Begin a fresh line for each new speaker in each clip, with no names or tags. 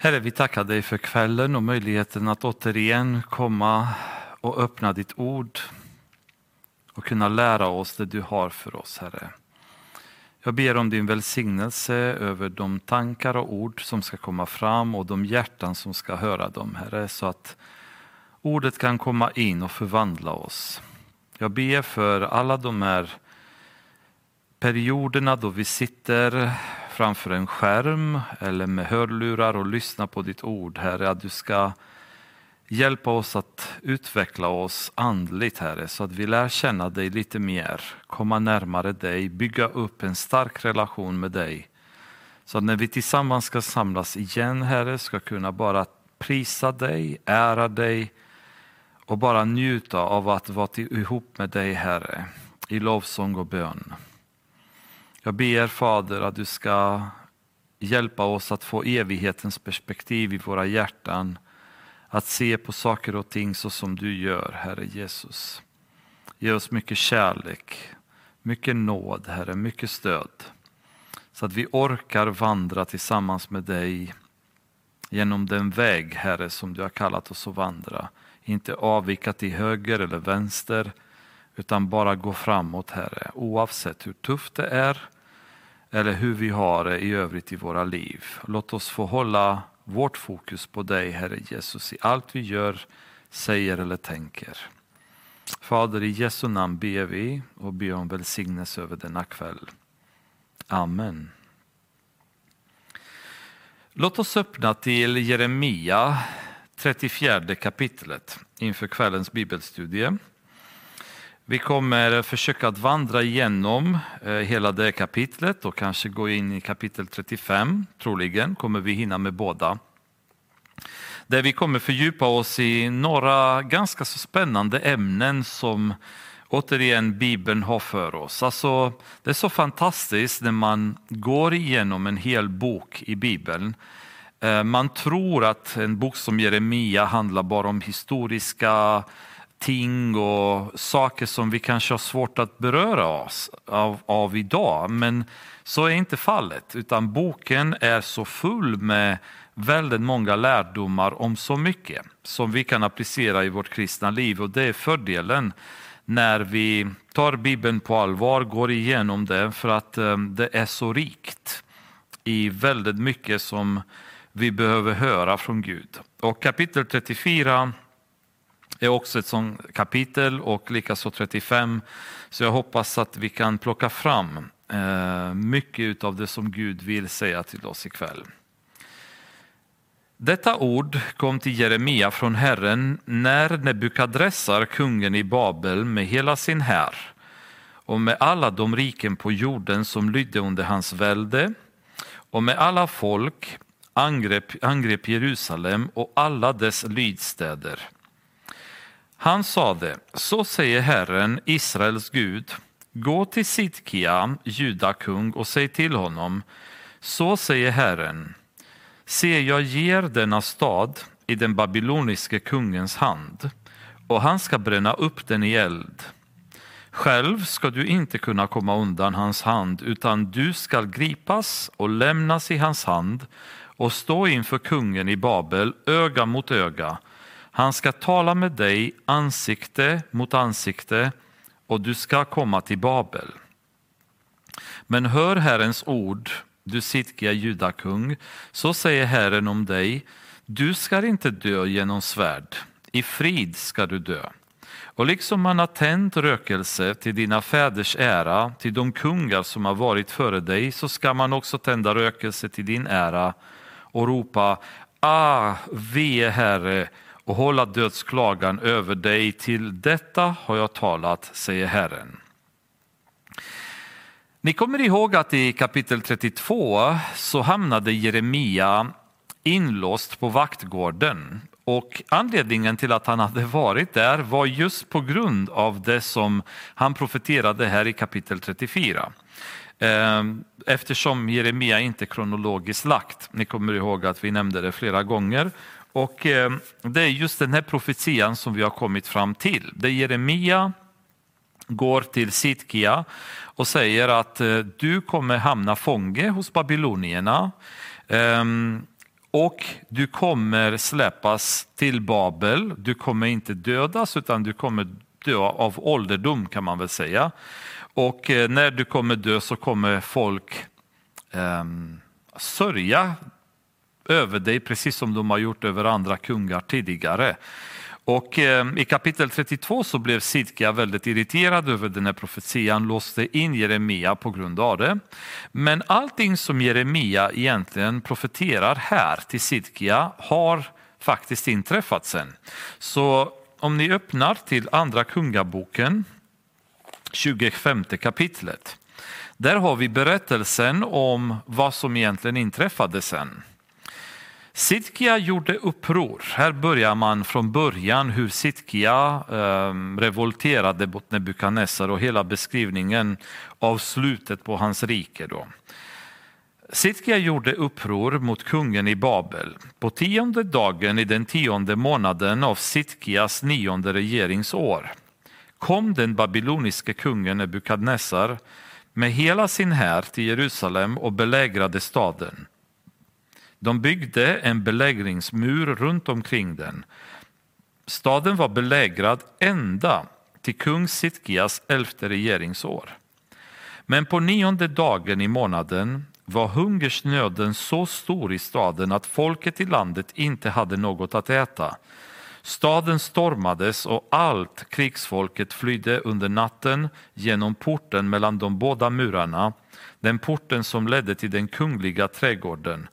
Herre, vi tackar dig för kvällen och möjligheten att återigen komma och öppna ditt ord och kunna lära oss det du har för oss, Herre. Jag ber om din välsignelse över de tankar och ord som ska komma fram och de hjärtan som ska höra dem, Herre, så att ordet kan komma in och förvandla oss. Jag ber för alla de här perioderna då vi sitter framför en skärm eller med hörlurar och lyssna på ditt ord, Herre, att du ska hjälpa oss att utveckla oss andligt, Herre, så att vi lär känna dig lite mer, komma närmare dig, bygga upp en stark relation med dig. Så att när vi tillsammans ska samlas igen, Herre, ska kunna bara prisa dig, ära dig och bara njuta av att vara ihop med dig, Herre, i lovsång och bön. Jag ber Fader att du ska hjälpa oss att få evighetens perspektiv i våra hjärtan. Att se på saker och ting så som du gör, Herre Jesus. Ge oss mycket kärlek, mycket nåd, Herre, mycket stöd. Så att vi orkar vandra tillsammans med dig genom den väg, Herre, som du har kallat oss att vandra. Inte avvika till höger eller vänster, utan bara gå framåt, Herre, oavsett hur tufft det är eller hur vi har det i övrigt i våra liv. Låt oss få hålla vårt fokus på dig, Herre Jesus, i allt vi gör, säger eller tänker. Fader, i Jesu namn ber vi och ber om välsignelse över denna kväll. Amen. Låt oss öppna till Jeremia 34 kapitlet inför kvällens bibelstudie. Vi kommer försöka att vandra igenom eh, hela det kapitlet och kanske gå in i kapitel 35. Troligen kommer vi hinna med båda. Där vi kommer fördjupa oss i några ganska så spännande ämnen som återigen Bibeln har för oss. Alltså, det är så fantastiskt när man går igenom en hel bok i Bibeln. Eh, man tror att en bok som Jeremia handlar bara om historiska ting och saker som vi kanske har svårt att beröra oss av, av idag. Men så är inte fallet, utan boken är så full med väldigt många lärdomar om så mycket som vi kan applicera i vårt kristna liv och det är fördelen när vi tar Bibeln på allvar, går igenom det för att eh, det är så rikt i väldigt mycket som vi behöver höra från Gud. Och kapitel 34 är också ett sånt kapitel och likaså 35. Så jag hoppas att vi kan plocka fram eh, mycket av det som Gud vill säga till oss ikväll. Detta ord kom till Jeremia från Herren när Nebukadressar, kungen i Babel med hela sin här och med alla de riken på jorden som lydde under hans välde och med alla folk angrep, angrep Jerusalem och alla dess lydstäder. Han sade, så säger Herren, Israels Gud, gå till Sidkia, judakung, och säg till honom, så säger Herren, se jag ger denna stad i den babyloniske kungens hand, och han ska bränna upp den i eld. Själv ska du inte kunna komma undan hans hand, utan du skall gripas och lämnas i hans hand och stå inför kungen i Babel öga mot öga han ska tala med dig ansikte mot ansikte och du ska komma till Babel. Men hör Herrens ord, du Sidkia judakung, så säger Herren om dig, du ska inte dö genom svärd, i frid ska du dö. Och liksom man har tänt rökelse till dina fäders ära, till de kungar som har varit före dig, så ska man också tända rökelse till din ära och ropa, ah, ve Herre, och hålla dödsklagan över dig. Till detta har jag talat, säger Herren. Ni kommer ihåg att i kapitel 32 så hamnade Jeremia inlåst på vaktgården och anledningen till att han hade varit där var just på grund av det som han profeterade här i kapitel 34. Ehm, eftersom Jeremia inte är kronologiskt lagt. Ni kommer ihåg att vi nämnde det flera gånger och eh, det är just den här profetian som vi har kommit fram till. Det Jeremia går till Sitkia och säger att eh, du kommer hamna fånge hos babylonierna. Ehm, och du kommer släppas till Babel. Du kommer inte dödas utan du kommer dö av ålderdom kan man väl säga. Och eh, när du kommer dö så kommer folk ehm, sörja över dig precis som de har gjort över andra kungar tidigare. Och eh, I kapitel 32 så blev Sidkia väldigt irriterad över den här profetian, låste in Jeremia på grund av det. Men allting som Jeremia egentligen profeterar här till Sidkia har faktiskt inträffat sen. Så om ni öppnar till andra kungaboken, 25 kapitlet. Där har vi berättelsen om vad som egentligen inträffade sen. Sitkia gjorde uppror. Här börjar man från början hur Sitkia eh, revolterade mot Nebukadnessar och hela beskrivningen av slutet på hans rike. Då. Sitkia gjorde uppror mot kungen i Babel. På tionde dagen i den tionde månaden av Sitkias nionde regeringsår kom den babyloniske kungen Nebukadnessar med hela sin här till Jerusalem och belägrade staden. De byggde en belägringsmur runt omkring den. Staden var belägrad ända till kung Sitkias elfte regeringsår. Men på nionde dagen i månaden var hungersnöden så stor i staden att folket i landet inte hade något att äta. Staden stormades och allt krigsfolket flydde under natten genom porten mellan de båda murarna, den porten som ledde till den kungliga trädgården,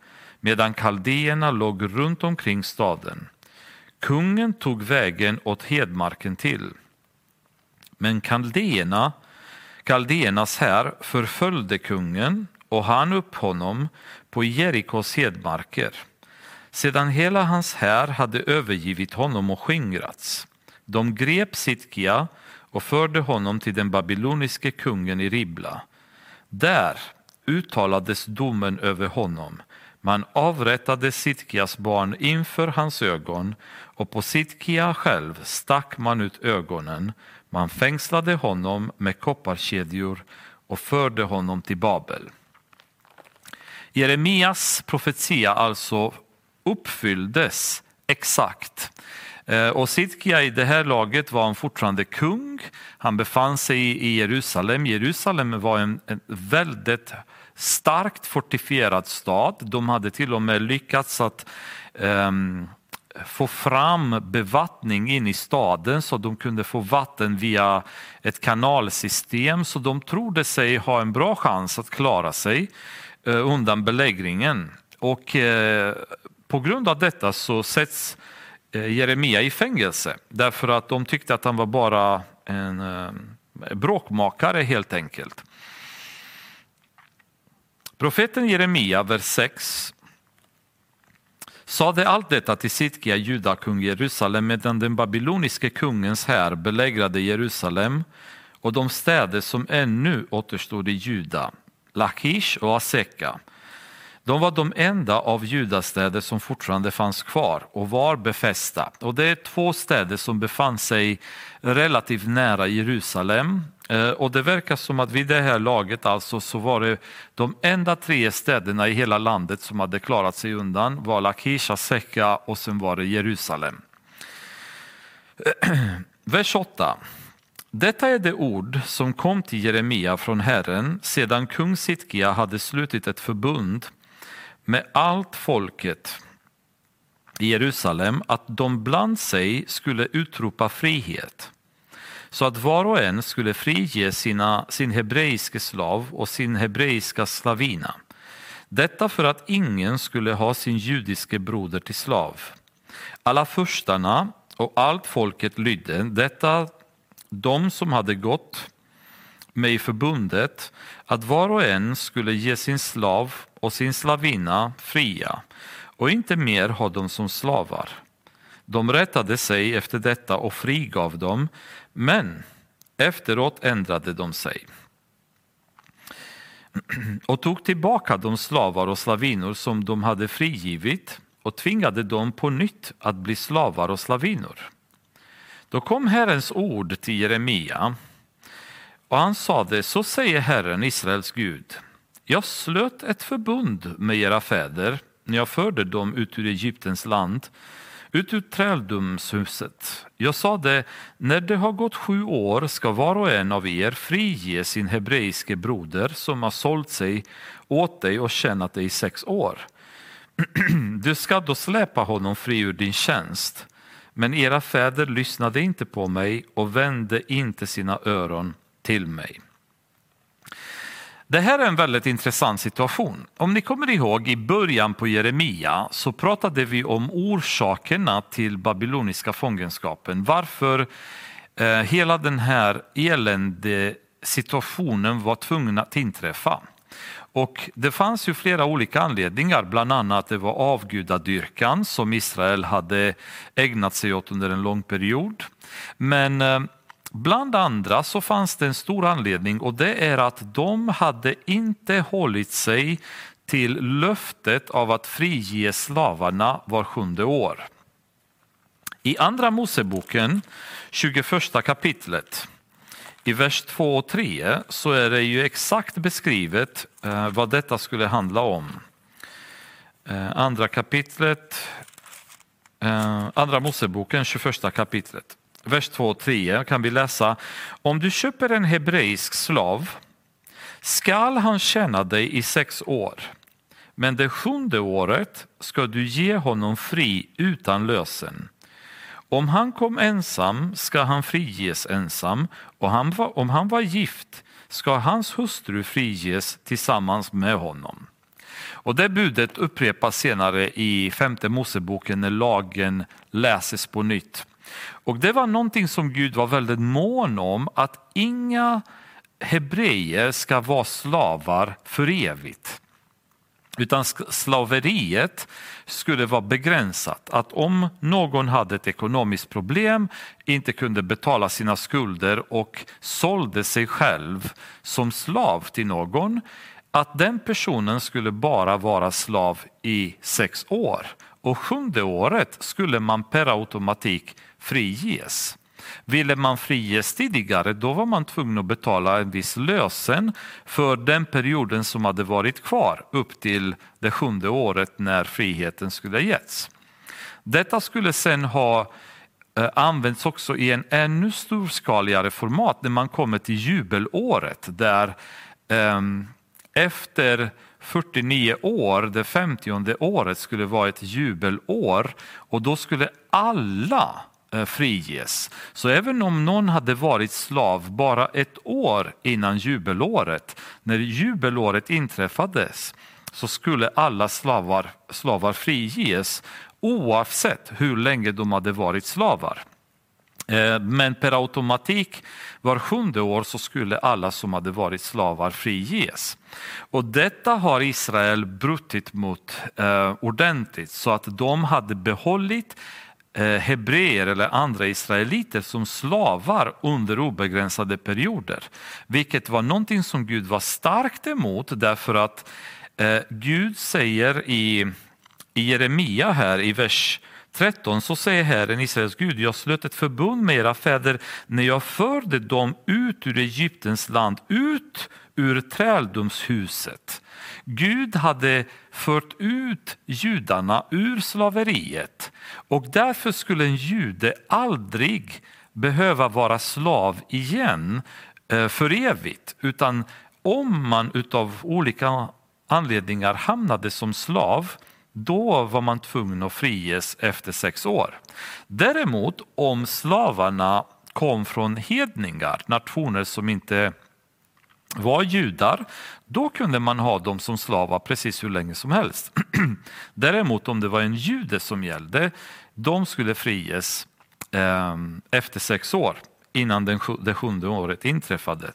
medan kaldéerna låg runt omkring staden. Kungen tog vägen åt hedmarken till. Men kaldéerna, kaldéernas här förföljde kungen och han upp honom på Jerikos hedmarker sedan hela hans här hade övergivit honom och skingrats. De grep Sitkia och förde honom till den babyloniske kungen i Ribla. Där uttalades domen över honom. Man avrättade Sitkias barn inför hans ögon och på Sitkia själv stack man ut ögonen. Man fängslade honom med kopparkedjor och förde honom till Babel. Jeremias profetia alltså uppfylldes exakt. Eh, och Sidkia i det här laget var han fortfarande kung. Han befann sig i Jerusalem. Jerusalem var en, en väldigt starkt fortifierad stad. De hade till och med lyckats att um, få fram bevattning in i staden så de kunde få vatten via ett kanalsystem. Så de trodde sig ha en bra chans att klara sig uh, undan belägringen. Och uh, på grund av detta så sätts eh, Jeremia i fängelse därför att de tyckte att han var bara en bråkmakare helt enkelt. Profeten Jeremia, vers 6, sade allt detta till Sitkia, judakung Jerusalem medan den babyloniske kungens här belägrade Jerusalem och de städer som ännu återstod i Juda, Lachish och Aseka de var de enda av judastäder som fortfarande fanns kvar och var befästa. Och det är två städer som befann sig relativt nära Jerusalem. Eh, och det verkar som att vid det här laget alltså så var det de enda tre städerna i hela landet som hade klarat sig undan var Lakisha, Sekka och sen var det Jerusalem. Vers 8. Detta är det ord som kom till Jeremia från Herren sedan kung Sitkia hade slutit ett förbund med allt folket i Jerusalem att de bland sig skulle utropa frihet så att var och en skulle frige sina, sin hebreiske slav och sin hebreiska slavina. Detta för att ingen skulle ha sin judiske broder till slav. Alla furstarna och allt folket lydde, detta de som hade gått med i förbundet, att var och en skulle ge sin slav och sin slavinna fria och inte mer ha dem som slavar. De rättade sig efter detta och frigav dem, men efteråt ändrade de sig och tog tillbaka de slavar och slavinor som de hade frigivit och tvingade dem på nytt att bli slavar och slavinor. Då kom Herrens ord till Jeremia och han sade, så säger Herren, Israels Gud, jag slöt ett förbund med era fäder när jag förde dem ut ur Egyptens land, ut ur träldomshuset. Jag sade, när det har gått sju år ska var och en av er frige sin hebreiske broder som har sålt sig åt dig och tjänat dig i sex år. Du ska då släpa honom fri ur din tjänst. Men era fäder lyssnade inte på mig och vände inte sina öron till mig. Det här är en väldigt intressant situation. Om ni kommer ihåg i början på Jeremia så pratade vi om orsakerna till babyloniska fångenskapen. Varför eh, hela den här elände situationen var tvungen att inträffa. Och det fanns ju flera olika anledningar, bland annat det var avgudadyrkan som Israel hade ägnat sig åt under en lång period. Men eh, bland andra så fanns det en stor anledning och det är att de hade inte hållit sig till löftet av att frige slavarna var sjunde år. I Andra Moseboken, 21 kapitlet, i vers 2 och 3 så är det ju exakt beskrivet eh, vad detta skulle handla om. Eh, andra kapitlet, eh, Andra Moseboken, 21 kapitlet. Vers 2 och 3 kan vi läsa. Om du köper en hebreisk slav skall han tjäna dig i sex år. Men det sjunde året ska du ge honom fri utan lösen. Om han kom ensam ska han friges ensam och han var, om han var gift ska hans hustru friges tillsammans med honom. Och det budet upprepas senare i femte Moseboken när lagen läses på nytt. Och det var någonting som Gud var väldigt mån om, att inga hebreer ska vara slavar för evigt. Utan slaveriet skulle vara begränsat. Att om någon hade ett ekonomiskt problem, inte kunde betala sina skulder och sålde sig själv som slav till någon, att den personen skulle bara vara slav i sex år. Och sjunde året skulle man per automatik friges. Ville man friges tidigare då var man tvungen att betala en viss lösen för den perioden som hade varit kvar upp till det sjunde året när friheten skulle ha getts. Detta skulle sen ha eh, använts också i en ännu storskaligare format när man kommer till jubelåret där ehm, efter 49 år, det 50 året skulle vara ett jubelår och då skulle alla Eh, friges. Så även om någon hade varit slav bara ett år innan jubelåret, när jubelåret inträffades, så skulle alla slavar, slavar friges oavsett hur länge de hade varit slavar. Eh, men per automatik var sjunde år så skulle alla som hade varit slavar friges. Och detta har Israel brutit mot eh, ordentligt så att de hade behållit Eh, hebreer eller andra israeliter som slavar under obegränsade perioder. Vilket var någonting som Gud var starkt emot därför att eh, Gud säger i, i Jeremia här i vers 13 så säger Herren Israels Gud, jag slöt ett förbund med era fäder när jag förde dem ut ur Egyptens land, ut ur träldomshuset. Gud hade fört ut judarna ur slaveriet och därför skulle en jude aldrig behöva vara slav igen eh, för evigt. Utan om man utav olika anledningar hamnade som slav då var man tvungen att friges efter sex år. Däremot om slavarna kom från hedningar, nationer som inte var judar, då kunde man ha dem som slavar precis hur länge som helst. Däremot om det var en jude som gällde, de skulle friges eh, efter sex år innan den, det sjunde året inträffade.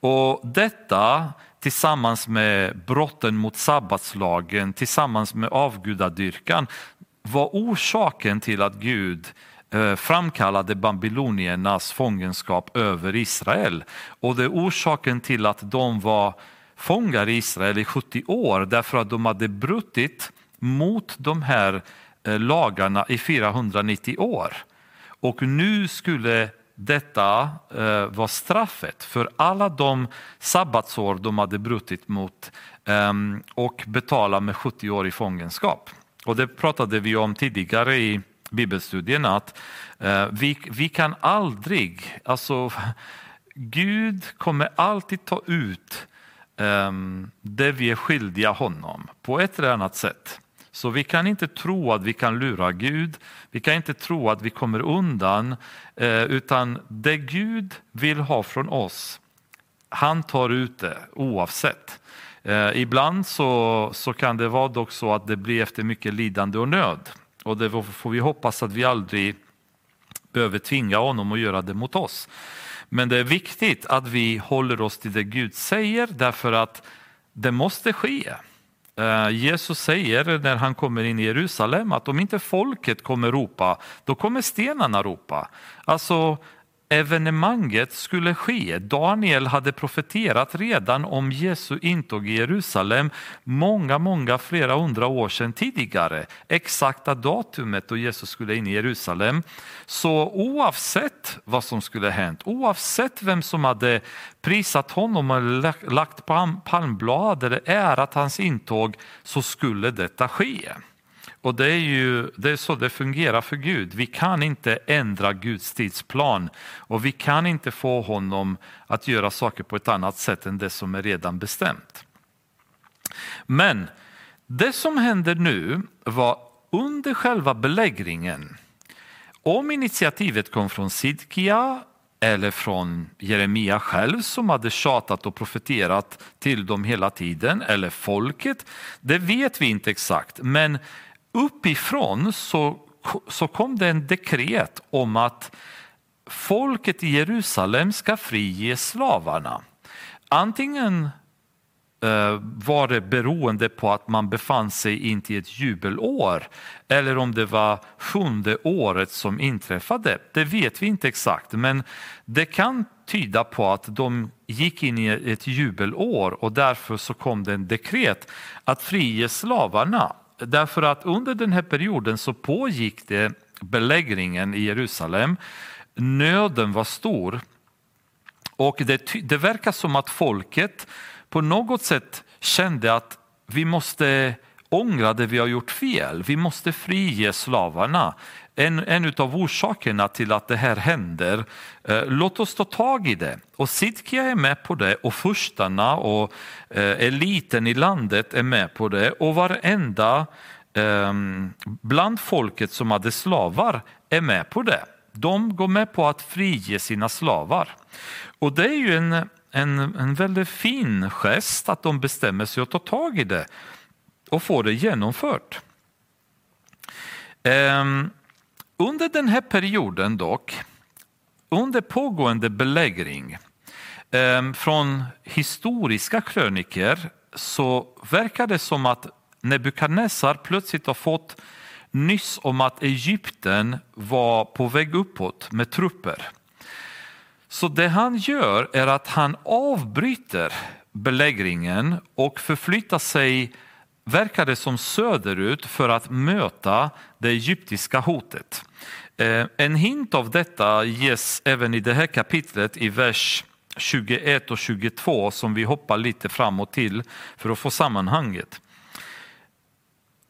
Och detta tillsammans med brotten mot sabbatslagen, tillsammans med avgudadyrkan var orsaken till att Gud Eh, Eh, framkallade babyloniernas fångenskap över Israel. Och det är orsaken till att de var fångar i Israel i 70 år därför att de hade brutit mot de här eh, lagarna i 490 år. Och nu skulle detta eh, var straffet för alla de sabbatsår de hade brutit mot eh, och betala med 70 år i fångenskap. Och det pratade vi om tidigare i bibelstudien att eh, vi, vi kan aldrig, alltså Gud kommer alltid ta ut eh, det vi är skyldiga honom på ett eller annat sätt. Så vi kan inte tro att vi kan lura Gud, vi kan inte tro att vi kommer undan, eh, utan det Gud vill ha från oss, han tar ut det oavsett. Eh, ibland så, så kan det vara dock så att det blir efter mycket lidande och nöd. Och det får vi hoppas att vi aldrig behöver tvinga honom att göra det mot oss. Men det är viktigt att vi håller oss till det Gud säger därför att det måste ske. Eh, Jesus säger när han kommer in i Jerusalem att om inte folket kommer ropa, då kommer stenarna ropa. Alltså evenemanget skulle ske. Daniel hade profeterat redan om Jesu intåg i Jerusalem många, många flera hundra år sedan tidigare. Exakta datumet då Jesus skulle in i Jerusalem. Så oavsett vad som skulle hänt, oavsett vem som hade prisat honom eller lagt palmblad eller ärat hans intåg så skulle detta ske. Och det är ju det är så det fungerar för Gud. Vi kan inte ändra Guds tidsplan och vi kan inte få honom att göra saker på ett annat sätt än det som är redan bestämt. Men det som händer nu var under själva belägringen. Om initiativet kom från Sidkia eller från Jeremia själv som hade tjatat och profeterat till dem hela tiden, eller folket, det vet vi inte exakt. Men uppifrån så, så kom det en dekret om att folket i Jerusalem ska frige slavarna. Antingen eh, var det beroende på att man befann sig inte i ett jubelår eller om det var sjunde året som inträffade. Det vet vi inte exakt, men det kan tyda på att de gick in i ett jubelår och därför så kom det en dekret att frige slavarna. Därför att under den här perioden så pågick det belägringen i Jerusalem. Nöden var stor och det, det verkar som att folket på något sätt kände att vi måste ångra det vi har gjort fel. Vi måste frige slavarna. En, en av orsakerna till att det här händer, eh, låt oss ta tag i det. Och Sidkia är med på det och furstarna och eh, eliten i landet är med på det och varenda ehm, bland folket som hade slavar är med på det. De går med på att frige sina slavar. Och det är ju en, en, en väldigt fin gest att de bestämmer sig att ta tag i det och få det genomfört. Um, under den här perioden dock, under pågående belägring, ehm, från historiska kröniker så verkar det som att Nebukadnessar plötsligt har fått nyss om att Egypten var på väg uppåt med trupper. Så det han gör är att han avbryter belägringen och förflyttar sig verkar det som söderut för att möta det egyptiska hotet. Eh, en hint av detta ges även i det här kapitlet i vers 21 och 22 som vi hoppar lite framåt till för att få sammanhanget.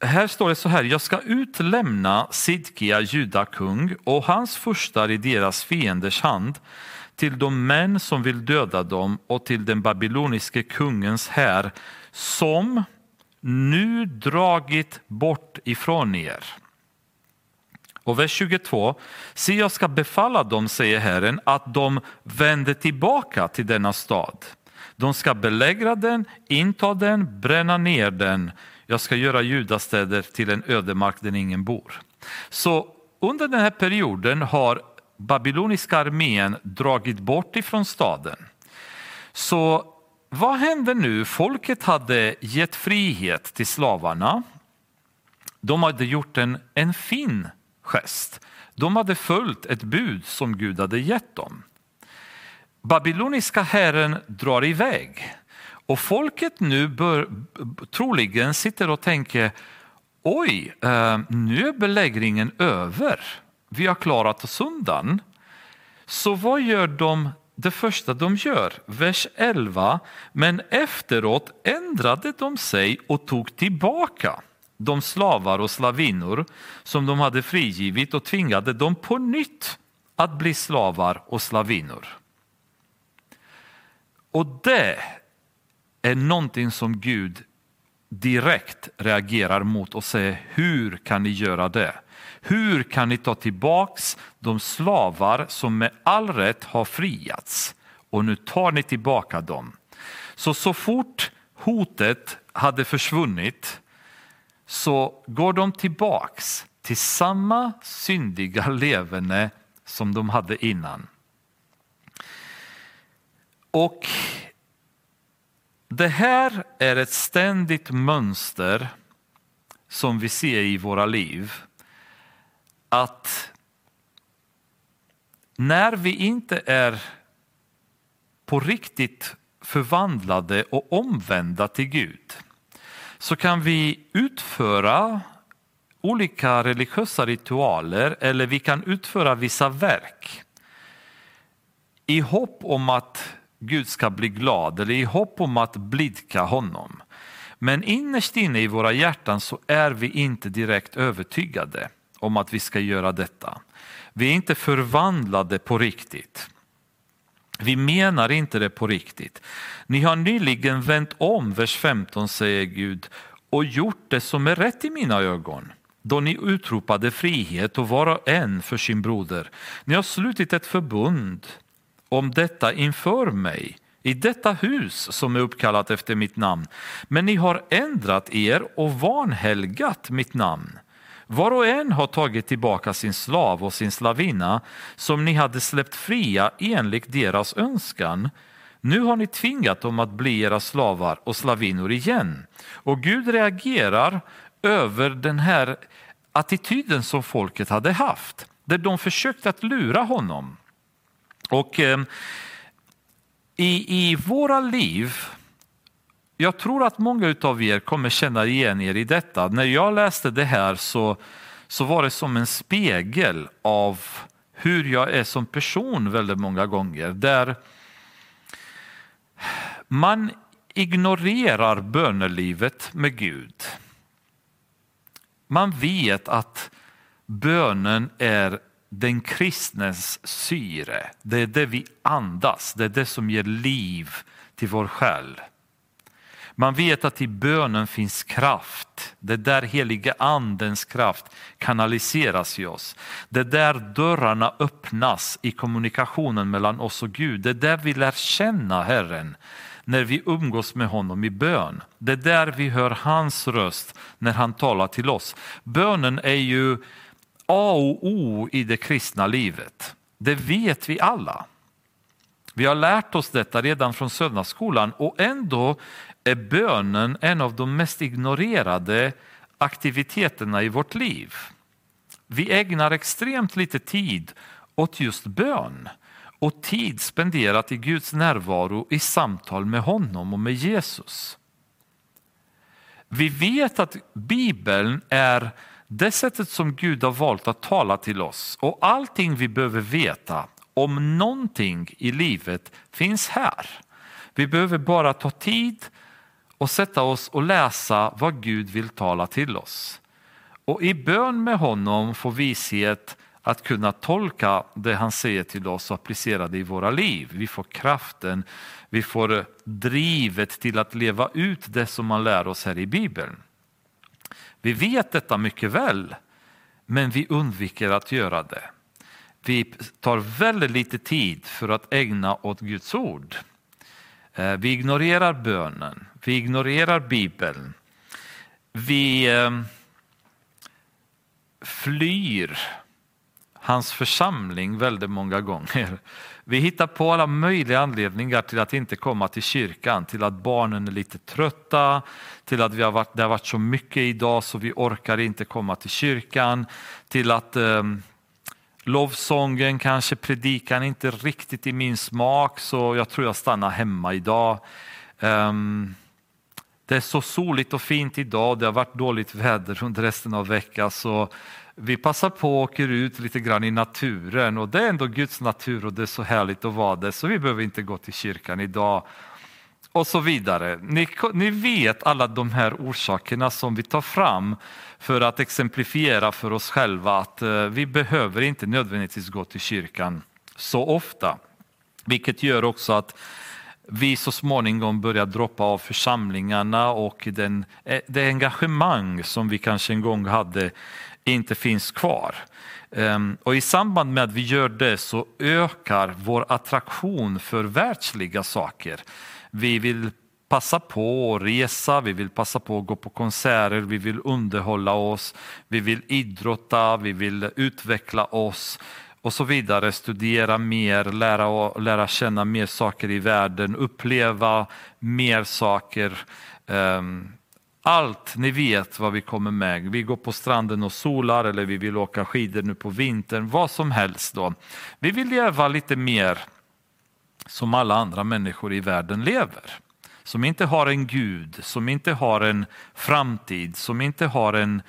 Här står det så här, jag ska utlämna Sidkia, judakung och hans furstar i deras fienders hand till de män som vill döda dem och till den babyloniske kungens här som nu dragit bort ifrån er. Och vers 22. Se, jag ska befalla dem, säger Herren, att de vänder tillbaka till denna stad. De ska belägra den, inta den, bränna ner den. Jag ska göra judastäder till en ödemark där ingen bor. Så under den här perioden har babyloniska armén dragit bort ifrån staden. Så vad hände nu? Folket hade gett frihet till slavarna. De hade gjort en, en fin gest. De hade följt ett bud som Gud hade gett dem. Babyloniska herren drar iväg och folket nu bör, troligen sitter och tänker oj, eh, nu är belägringen över. Vi har klarat oss undan. Så vad gör de det första de gör? Vers 11. Men efteråt ändrade de sig och tog tillbaka de slavar och slavinnor som de hade frigivit och tvingade dem på nytt att bli slavar och slavinnor. Och det är någonting som Gud direkt reagerar mot och säger hur kan ni göra det? Hur kan ni ta tillbaks de slavar som med all rätt har friats och nu tar ni tillbaka dem? Så så fort hotet hade försvunnit så går de tillbaks till samma syndiga leverne som de hade innan. Och det här är ett ständigt mönster som vi ser i våra liv. Att när vi inte är på riktigt förvandlade och omvända till Gud så kan vi utföra olika religiösa ritualer eller vi kan utföra vissa verk i hopp om att Gud ska bli glad eller i hopp om att blidka honom. Men innerst inne i våra hjärtan så är vi inte direkt övertygade om att vi ska göra detta. Vi är inte förvandlade på riktigt. Vi menar inte det på riktigt. Ni har nyligen vänt om, vers 15 säger Gud, och gjort det som är rätt i mina ögon då ni utropade frihet och var och en för sin broder. Ni har slutit ett förbund om detta inför mig i detta hus som är uppkallat efter mitt namn. Men ni har ändrat er och vanhelgat mitt namn. Var och en har tagit tillbaka sin slav och sin slavinna som ni hade släppt fria enligt deras önskan. Nu har ni tvingat dem att bli era slavar och slavinnor igen. Och Gud reagerar över den här attityden som folket hade haft, där de försökte att lura honom. Och eh, i, i våra liv, jag tror att många av er kommer känna igen er i detta. När jag läste det här så, så var det som en spegel av hur jag är som person väldigt många gånger. Där man ignorerar bönelivet med Gud. Man vet att bönen är den kristnes syre. Det är det vi andas, det är det som ger liv till vår själ. Man vet att i bönen finns kraft. Det är där heliga andens kraft kanaliseras i oss. Det är där dörrarna öppnas i kommunikationen mellan oss och Gud. Det är där vi lär känna Herren när vi umgås med honom i bön. Det är där vi hör hans röst när han talar till oss. Bönen är ju A och O i det kristna livet. Det vet vi alla. Vi har lärt oss detta redan från söndagsskolan och ändå är bönen en av de mest ignorerade aktiviteterna i vårt liv. Vi ägnar extremt lite tid åt just bön och tid spenderat i Guds närvaro i samtal med honom och med Jesus. Vi vet att Bibeln är det sättet som Gud har valt att tala till oss och allting vi behöver veta om någonting i livet finns här. Vi behöver bara ta tid och sätta oss och läsa vad Gud vill tala till oss. Och i bön med honom får vishet att kunna tolka det han säger till oss och applicera det i våra liv. Vi får kraften, vi får drivet till att leva ut det som man lär oss här i Bibeln. Vi vet detta mycket väl, men vi undviker att göra det. Vi tar väldigt lite tid för att ägna åt Guds ord. Eh, vi ignorerar bönen, vi ignorerar Bibeln. Vi ehm, flyr hans församling väldigt många gånger. Vi hittar på alla möjliga anledningar till att inte komma till kyrkan, till att barnen är lite trötta, till att vi har varit, det har varit så mycket idag så vi orkar inte komma till kyrkan, till att eh, lovsången, kanske predikan inte riktigt i min smak så jag tror jag stannar hemma idag. Um, det är så soligt och fint idag, det har varit dåligt väder under resten av veckan så vi passar på och åker ut lite grann i naturen och det är ändå Guds natur och det är så härligt att vara där så vi behöver inte gå till kyrkan idag. Och så vidare. Ni, ni vet alla de här orsakerna som vi tar fram för att exemplifiera för oss själva att eh, vi behöver inte nödvändigtvis gå till kyrkan så ofta. Vilket gör också att vi så småningom börjar droppa av församlingarna och den, eh, det engagemang som vi kanske en gång hade inte finns kvar. Ehm, och I samband med att vi gör det så ökar vår attraktion för världsliga saker. Vi vill passa på att resa, vi vill passa på att gå på konserter, vi vill underhålla oss, vi vill idrotta, vi vill utveckla oss och så vidare, studera mer, lära, lära känna mer saker i världen, uppleva mer saker. Ehm, allt, ni vet vad vi kommer med. Vi går på stranden och solar eller vi vill åka skidor nu på vintern, vad som helst. Då. Vi vill leva lite mer som alla andra människor i världen lever. Som inte har en gud, som inte har en framtid, som inte har en,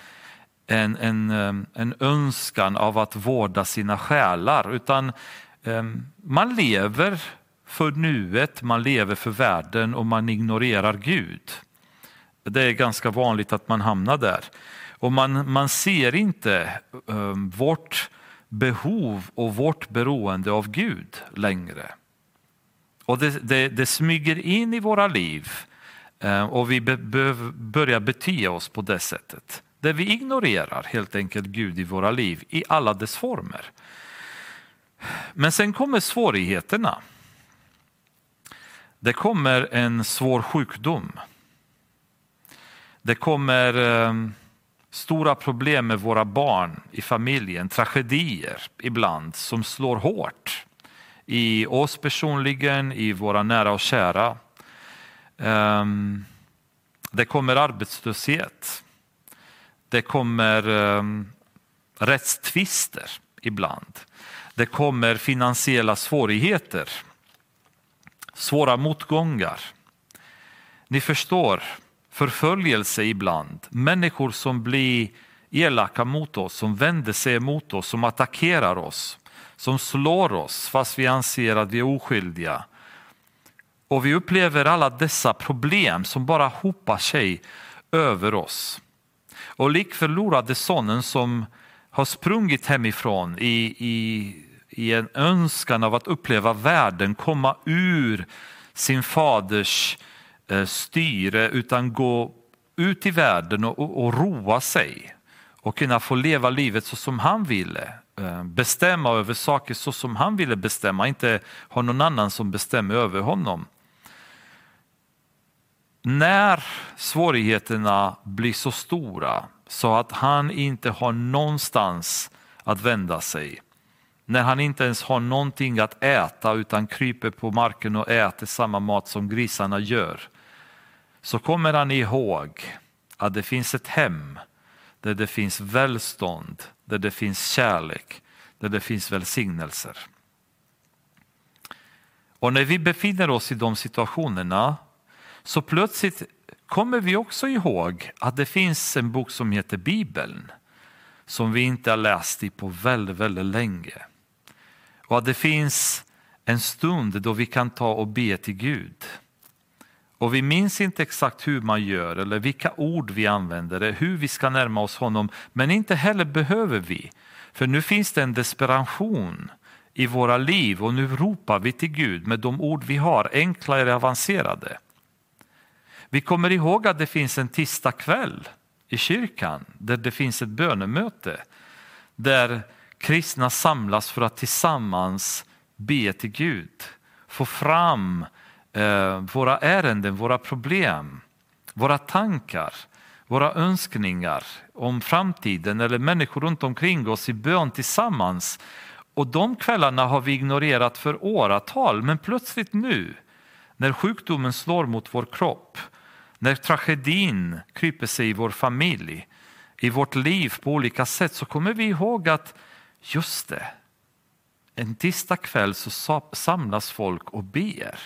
en, en, en önskan av att vårda sina själar. Utan man lever för nuet, man lever för världen och man ignorerar Gud. Det är ganska vanligt att man hamnar där. Och man, man ser inte um, vårt behov och vårt beroende av Gud längre. Och det, det, det smyger in i våra liv eh, och vi be, be, börjar bete oss på det sättet. Där vi ignorerar helt enkelt Gud i våra liv i alla dess former. Men sen kommer svårigheterna. Det kommer en svår sjukdom. Det kommer eh, stora problem med våra barn i familjen, tragedier ibland som slår hårt i oss personligen, i våra nära och kära. Ehm, det kommer arbetslöshet. Det kommer ehm, rättstvister ibland. Det kommer finansiella svårigheter, svåra motgångar. Ni förstår, förföljelse ibland, människor som blir elaka mot oss, som vänder sig mot oss, som attackerar oss, som slår oss fast vi anser att vi är oskyldiga. Och vi upplever alla dessa problem som bara hopar sig över oss. Och lik förlorade sonen som har sprungit hemifrån i, i, i en önskan av att uppleva världen, komma ur sin faders eh, styre utan gå ut i världen och, och, och roa sig och kunna få leva livet så som han ville. Eh, bestämma över saker så som han ville bestämma, inte ha någon annan som bestämmer över honom. När svårigheterna blir så stora så att han inte har någonstans att vända sig, när han inte ens har någonting att äta utan kryper på marken och äter samma mat som grisarna gör, så kommer han ihåg att det finns ett hem där det finns välstånd, där det finns kärlek, där det finns välsignelser. Och när vi befinner oss i de situationerna så plötsligt kommer vi också ihåg att det finns en bok som heter Bibeln som vi inte har läst i på väldigt, väldigt länge. Och att det finns en stund då vi kan ta och be till Gud. Och vi minns inte exakt hur man gör eller vilka ord vi använder, eller hur vi ska närma oss honom. Men inte heller behöver vi. För nu finns det en desperation i våra liv och nu ropar vi till Gud med de ord vi har, enkla eller avancerade. Vi kommer ihåg att det finns en tisdagkväll i kyrkan där det finns ett bönemöte där kristna samlas för att tillsammans be till Gud, få fram Eh, våra ärenden, våra problem, våra tankar, våra önskningar om framtiden eller människor runt omkring oss i bön tillsammans. Och de kvällarna har vi ignorerat för åratal, men plötsligt nu när sjukdomen slår mot vår kropp, när tragedin kryper sig i vår familj, i vårt liv på olika sätt så kommer vi ihåg att just det, en tisdagkväll så samlas folk och ber.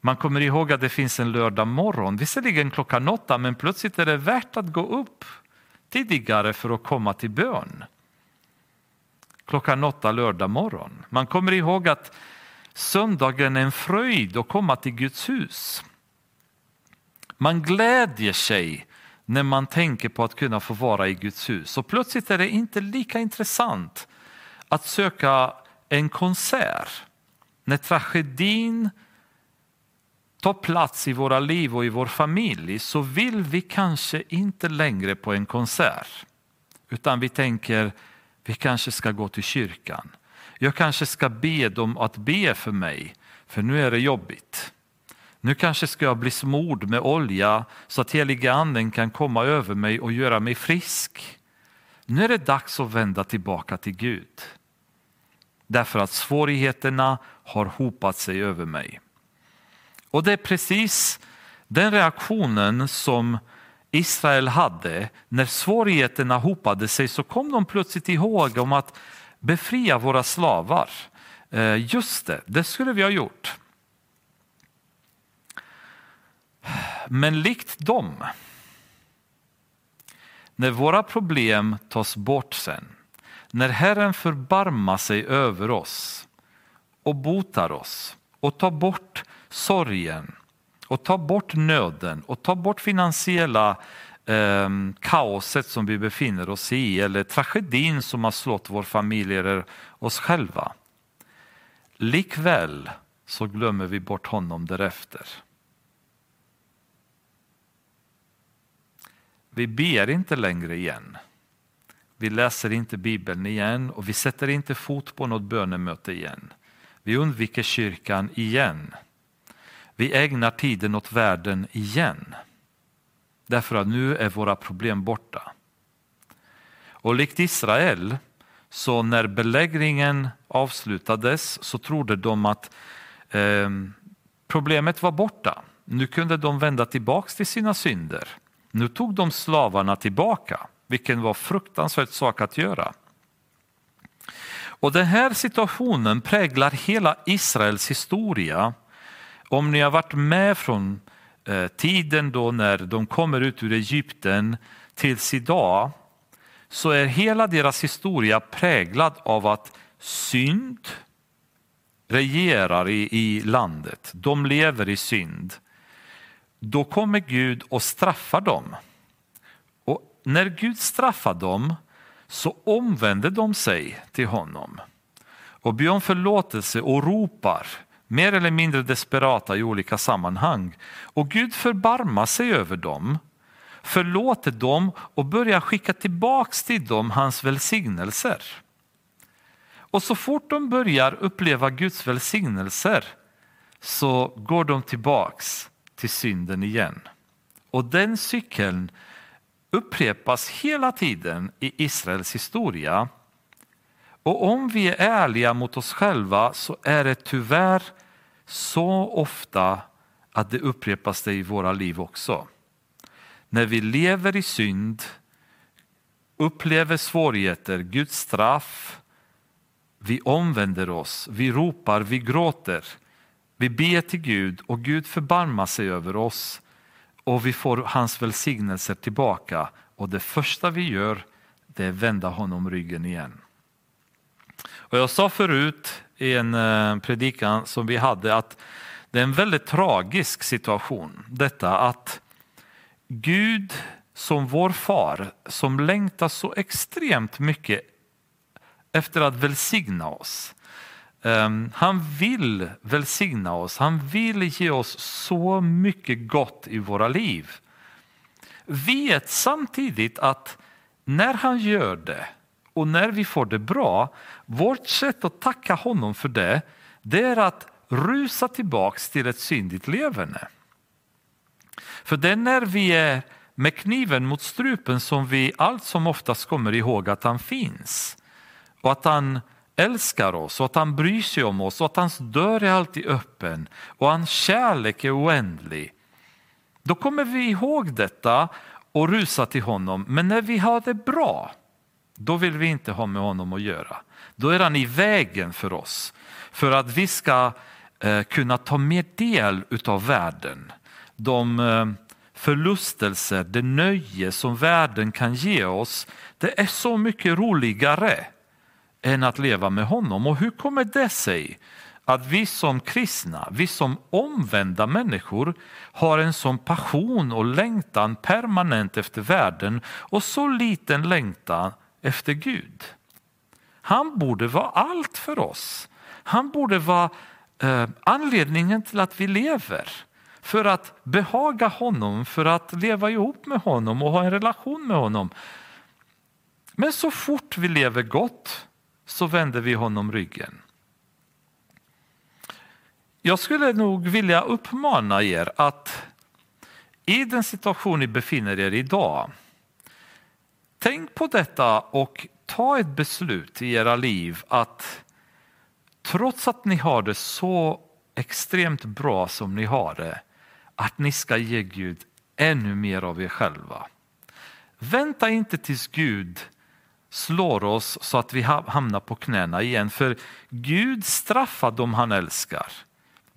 Man kommer ihåg att det finns en lördag morgon, visserligen klockan åtta, men plötsligt är det värt att gå upp tidigare för att komma till bön. Klockan åtta lördag morgon. Man kommer ihåg att söndagen är en fröjd att komma till Guds hus. Man glädjer sig när man tänker på att kunna få vara i Guds hus. Och plötsligt är det inte lika intressant att söka en konsert när tragedin tar plats i våra liv och i vår familj så vill vi kanske inte längre på en konsert. Utan vi tänker, vi kanske ska gå till kyrkan. Jag kanske ska be dem att be för mig, för nu är det jobbigt. Nu kanske ska jag bli smord med olja så att heliga anden kan komma över mig och göra mig frisk. Nu är det dags att vända tillbaka till Gud. Därför att svårigheterna har hopat sig över mig. Och det är precis den reaktionen som Israel hade när svårigheterna hopade sig så kom de plötsligt ihåg om att befria våra slavar. Eh, just det, det skulle vi ha gjort. Men likt dem, när våra problem tas bort sen, när Herren förbarmar sig över oss och botar oss och tar bort sorgen och ta bort nöden och ta bort finansiella eh, kaoset som vi befinner oss i eller tragedin som har slått vår familj eller oss själva. Likväl så glömmer vi bort honom därefter. Vi ber inte längre igen. Vi läser inte Bibeln igen och vi sätter inte fot på något bönemöte igen. Vi undviker kyrkan igen. Vi ägnar tiden åt världen igen. Därför att nu är våra problem borta. Och likt Israel, så när belägringen avslutades så trodde de att eh, problemet var borta. Nu kunde de vända tillbaks till sina synder. Nu tog de slavarna tillbaka, vilken var fruktansvärt sak att göra. Och den här situationen präglar hela Israels historia. Om ni har varit med från eh, tiden då när de kommer ut ur Egypten tills idag så är hela deras historia präglad av att synd regerar i, i landet. De lever i synd då kommer Gud och straffar dem. Och när Gud straffar dem så omvänder de sig till honom och ber om förlåtelse och ropar mer eller mindre desperata i olika sammanhang. Och Gud förbarmar sig över dem, förlåter dem och börjar skicka tillbaks till dem hans välsignelser. Och så fort de börjar uppleva Guds välsignelser så går de tillbaks till synden igen. Och den cykeln upprepas hela tiden i Israels historia. Och om vi är ärliga mot oss själva så är det tyvärr så ofta att det upprepas det i våra liv också. När vi lever i synd, upplever svårigheter, Guds straff, vi omvänder oss, vi ropar, vi gråter vi ber till Gud och Gud förbarmar sig över oss och vi får hans välsignelser tillbaka och det första vi gör det är vända honom ryggen igen. Och jag sa förut i en eh, predikan som vi hade att det är en väldigt tragisk situation detta att Gud som vår far som längtar så extremt mycket efter att välsigna oss ehm, han vill välsigna oss, han vill ge oss så mycket gott i våra liv. Vet samtidigt att när han gör det och när vi får det bra, vårt sätt att tacka honom för det, det är att rusa tillbaks till ett syndigt leverne. För det är när vi är med kniven mot strupen som vi allt som oftast kommer ihåg att han finns och att han älskar oss och att han bryr sig om oss och att hans dörr är alltid öppen och hans kärlek är oändlig. Då kommer vi ihåg detta och rusar till honom. Men när vi har det bra, då vill vi inte ha med honom att göra. Då är han i vägen för oss, för att vi ska eh, kunna ta mer del utav världen. De eh, förlustelser, det nöje som världen kan ge oss, det är så mycket roligare än att leva med honom. Och hur kommer det sig att vi som kristna, vi som omvända människor har en sån passion och längtan permanent efter världen och så liten längtan efter Gud? Han borde vara allt för oss. Han borde vara eh, anledningen till att vi lever. För att behaga honom, för att leva ihop med honom och ha en relation med honom. Men så fort vi lever gott så vänder vi honom ryggen. Jag skulle nog vilja uppmana er att i den situation ni befinner er idag, tänk på detta och ta ett beslut i era liv att trots att ni har det så extremt bra som ni har det, att ni ska ge Gud ännu mer av er själva. Vänta inte tills Gud slår oss så att vi hamnar på knäna igen, för Gud straffar dem han älskar.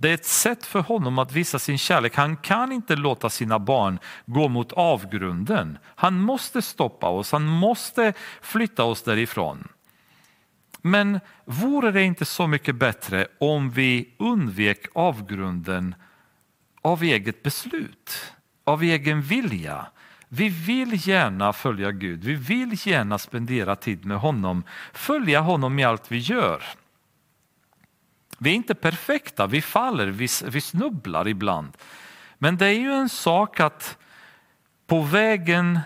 Det är ett sätt för honom att visa sin kärlek. Han kan inte låta sina barn gå mot avgrunden. Han måste stoppa oss, han måste flytta oss därifrån. Men vore det inte så mycket bättre om vi undvek avgrunden av eget beslut, av egen vilja? Vi vill gärna följa Gud, vi vill gärna spendera tid med honom, följa honom i allt vi gör. Vi är inte perfekta, vi faller, vi, vi snubblar ibland. Men det är ju en sak att på vägen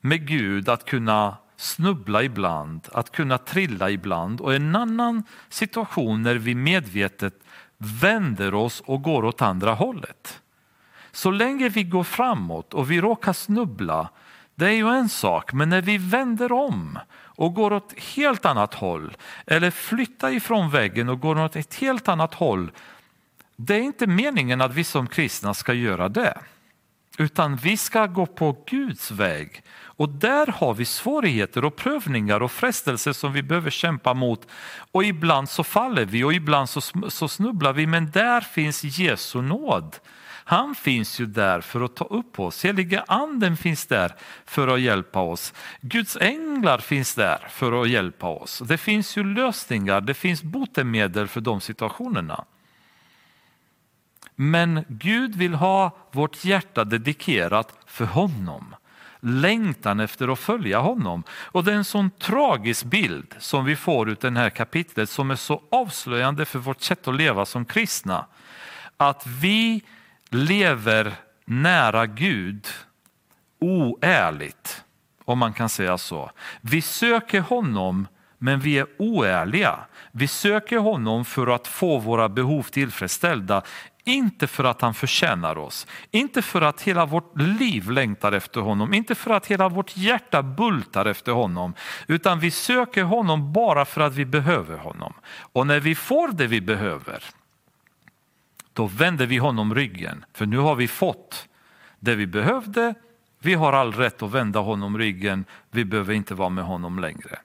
med Gud att kunna snubbla ibland, att kunna trilla ibland och en annan situation när vi medvetet vänder oss och går åt andra hållet. Så länge vi går framåt och vi råkar snubbla, det är ju en sak, men när vi vänder om och går åt ett helt annat håll eller flyttar ifrån väggen och går åt ett helt annat håll. Det är inte meningen att vi som kristna ska göra det. Utan vi ska gå på Guds väg. Och där har vi svårigheter och prövningar och frestelser som vi behöver kämpa mot. Och ibland så faller vi och ibland så, så snubblar vi men där finns Jesu nåd. Han finns ju där för att ta upp oss. Heliga anden finns där för att hjälpa oss. Guds änglar finns där för att hjälpa oss. Det finns ju lösningar, det finns botemedel för de situationerna. Men Gud vill ha vårt hjärta dedikerat för honom. Längtan efter att följa honom. Och det är en sån tragisk bild som vi får ut den här kapitlet som är så avslöjande för vårt sätt att leva som kristna. Att vi lever nära Gud oärligt, om man kan säga så. Vi söker honom men vi är oärliga. Vi söker honom för att få våra behov tillfredsställda, inte för att han förtjänar oss, inte för att hela vårt liv längtar efter honom, inte för att hela vårt hjärta bultar efter honom, utan vi söker honom bara för att vi behöver honom. Och när vi får det vi behöver, då vänder vi honom ryggen. För nu har vi fått det vi behövde. Vi har all rätt att vända honom ryggen. Vi behöver inte vara med honom längre.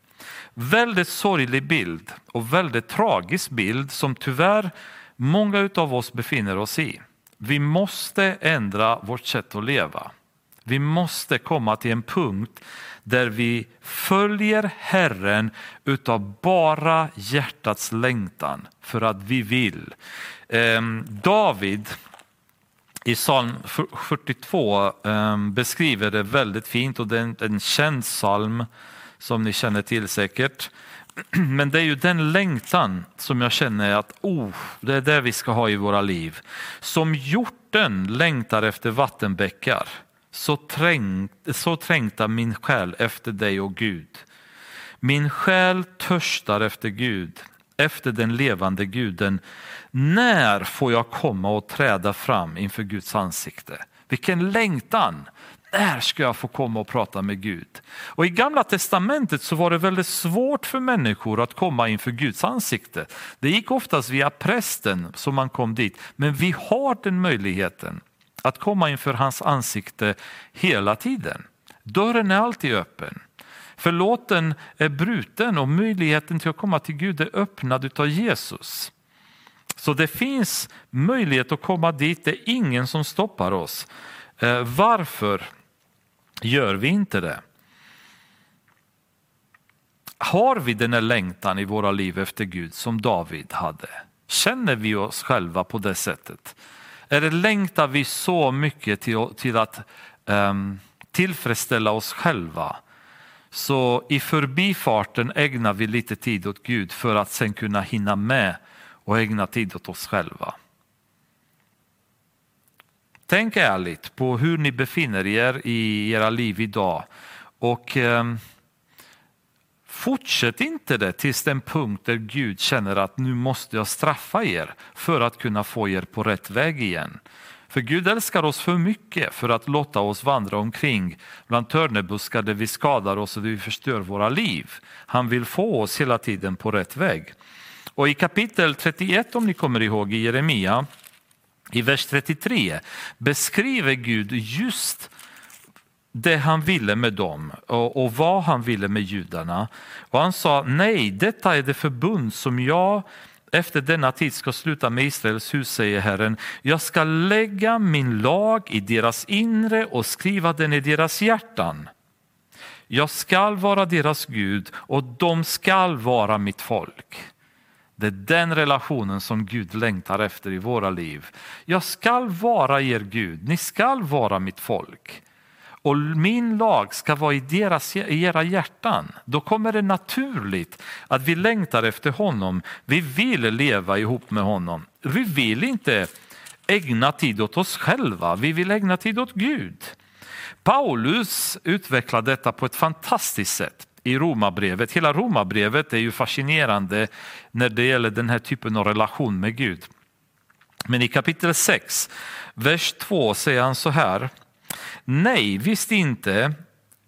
Väldigt sorglig bild och väldigt tragisk bild som tyvärr många av oss befinner oss i. Vi måste ändra vårt sätt att leva. Vi måste komma till en punkt där vi följer Herren utav bara hjärtats längtan för att vi vill. Ehm, David i psalm 42 ehm, beskriver det väldigt fint och det är en känd psalm som ni känner till säkert. Men det är ju den längtan som jag känner att oh, det är det vi ska ha i våra liv. Som hjorten längtar efter vattenbäckar så, trängt, så trängtar min själ efter dig och Gud. Min själ törstar efter Gud, efter den levande guden. När får jag komma och träda fram inför Guds ansikte? Vilken längtan! När ska jag få komma och prata med Gud? Och I gamla testamentet så var det väldigt svårt för människor att komma inför Guds ansikte. Det gick oftast via prästen som man kom dit, men vi har den möjligheten att komma inför hans ansikte hela tiden. Dörren är alltid öppen. Förlåten är bruten och möjligheten till att komma till Gud är öppnad av Jesus. Så det finns möjlighet att komma dit, det är ingen som stoppar oss. Eh, varför gör vi inte det? Har vi den här längtan i våra liv efter Gud som David hade? Känner vi oss själva på det sättet? Eller längtar vi så mycket till, till att um, tillfredsställa oss själva? Så i förbifarten ägnar vi lite tid åt Gud för att sen kunna hinna med och ägna tid åt oss själva. Tänk ärligt på hur ni befinner er i era liv idag och ehm, Fortsätt inte det tills den punkt där Gud känner att nu måste jag straffa er för att kunna få er på rätt väg igen. För Gud älskar oss för mycket för att låta oss vandra omkring bland törnebuskar där vi skadar oss och där vi förstör våra liv. Han vill få oss hela tiden på rätt väg. Och i kapitel 31 om ni kommer ihåg i Jeremia i vers 33 beskriver Gud just det han ville med dem och, och vad han ville med judarna. Och han sa nej, detta är det förbund som jag efter denna tid ska sluta med Israels hus, säger Herren. Jag ska lägga min lag i deras inre och skriva den i deras hjärtan. Jag skall vara deras Gud och de skall vara mitt folk. Det är den relationen som Gud längtar efter i våra liv. Jag skall vara er Gud, ni skall vara mitt folk och min lag ska vara i, deras, i era hjärtan. Då kommer det naturligt att vi längtar efter honom. Vi vill leva ihop med honom. Vi vill inte ägna tid åt oss själva, vi vill ägna tid åt Gud. Paulus utvecklar detta på ett fantastiskt sätt i Romarbrevet. Hela Romarbrevet är ju fascinerande när det gäller den här typen av relation med Gud. Men i kapitel 6, vers 2 säger han så här. Nej, visst inte.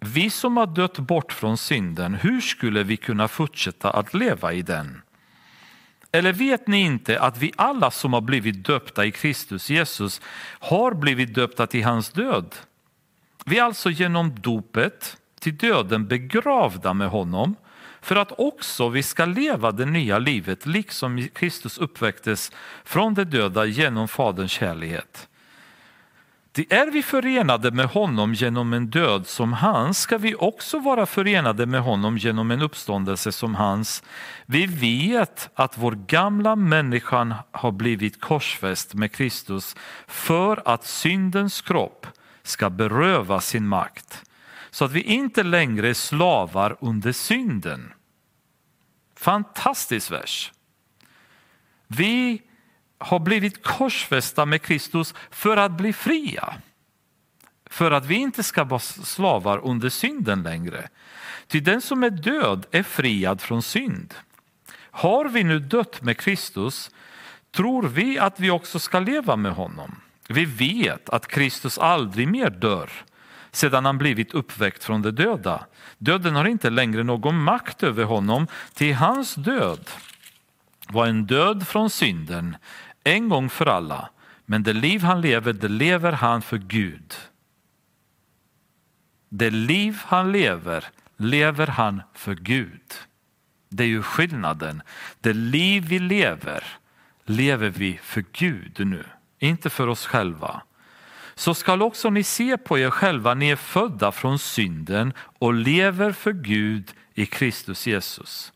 Vi som har dött bort från synden, hur skulle vi kunna fortsätta att leva i den? Eller vet ni inte att vi alla som har blivit döpta i Kristus Jesus har blivit döpta till hans död? Vi är alltså genom dopet till döden begravda med honom för att också vi ska leva det nya livet liksom Kristus uppväcktes från de döda genom Faderns kärlighet. Det är vi förenade med honom genom en död som hans ska vi också vara förenade med honom genom en uppståndelse som hans. Vi vet att vår gamla människan har blivit korsfäst med Kristus för att syndens kropp ska beröva sin makt så att vi inte längre är slavar under synden. Fantastisk vers. Vi har blivit korsfästa med Kristus för att bli fria. För att vi inte ska vara slavar under synden längre. Ty den som är död är friad från synd. Har vi nu dött med Kristus tror vi att vi också ska leva med honom. Vi vet att Kristus aldrig mer dör sedan han blivit uppväckt från de döda. Döden har inte längre någon makt över honom, till hans död var en död från synden, en gång för alla. Men det liv han lever, det lever han för Gud. Det liv han lever, lever han för Gud. Det är ju skillnaden. Det liv vi lever, lever vi för Gud nu, inte för oss själva. Så skall också ni se på er själva, ni är födda från synden och lever för Gud i Kristus Jesus.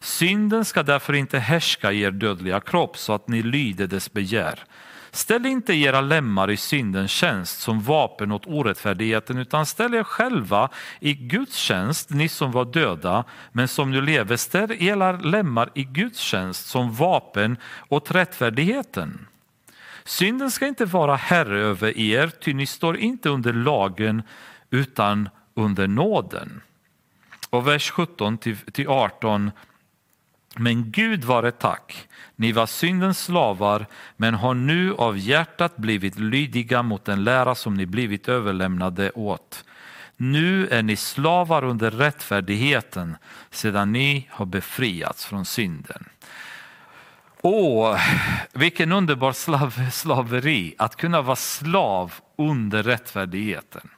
Synden ska därför inte härska i er dödliga kropp så att ni lyder dess begär. Ställ inte era lemmar i syndens tjänst som vapen åt orättfärdigheten utan ställ er själva i Guds tjänst, ni som var döda men som nu lever. Ställ era lemmar i Guds tjänst som vapen åt rättfärdigheten. Synden ska inte vara herre över er, ty ni står inte under lagen utan under nåden. Och vers 17 till 18 men Gud vare tack, ni var syndens slavar men har nu av hjärtat blivit lydiga mot den lära som ni blivit överlämnade åt. Nu är ni slavar under rättfärdigheten sedan ni har befriats från synden. Åh, vilken underbar slav, slaveri att kunna vara slav under rättfärdigheten.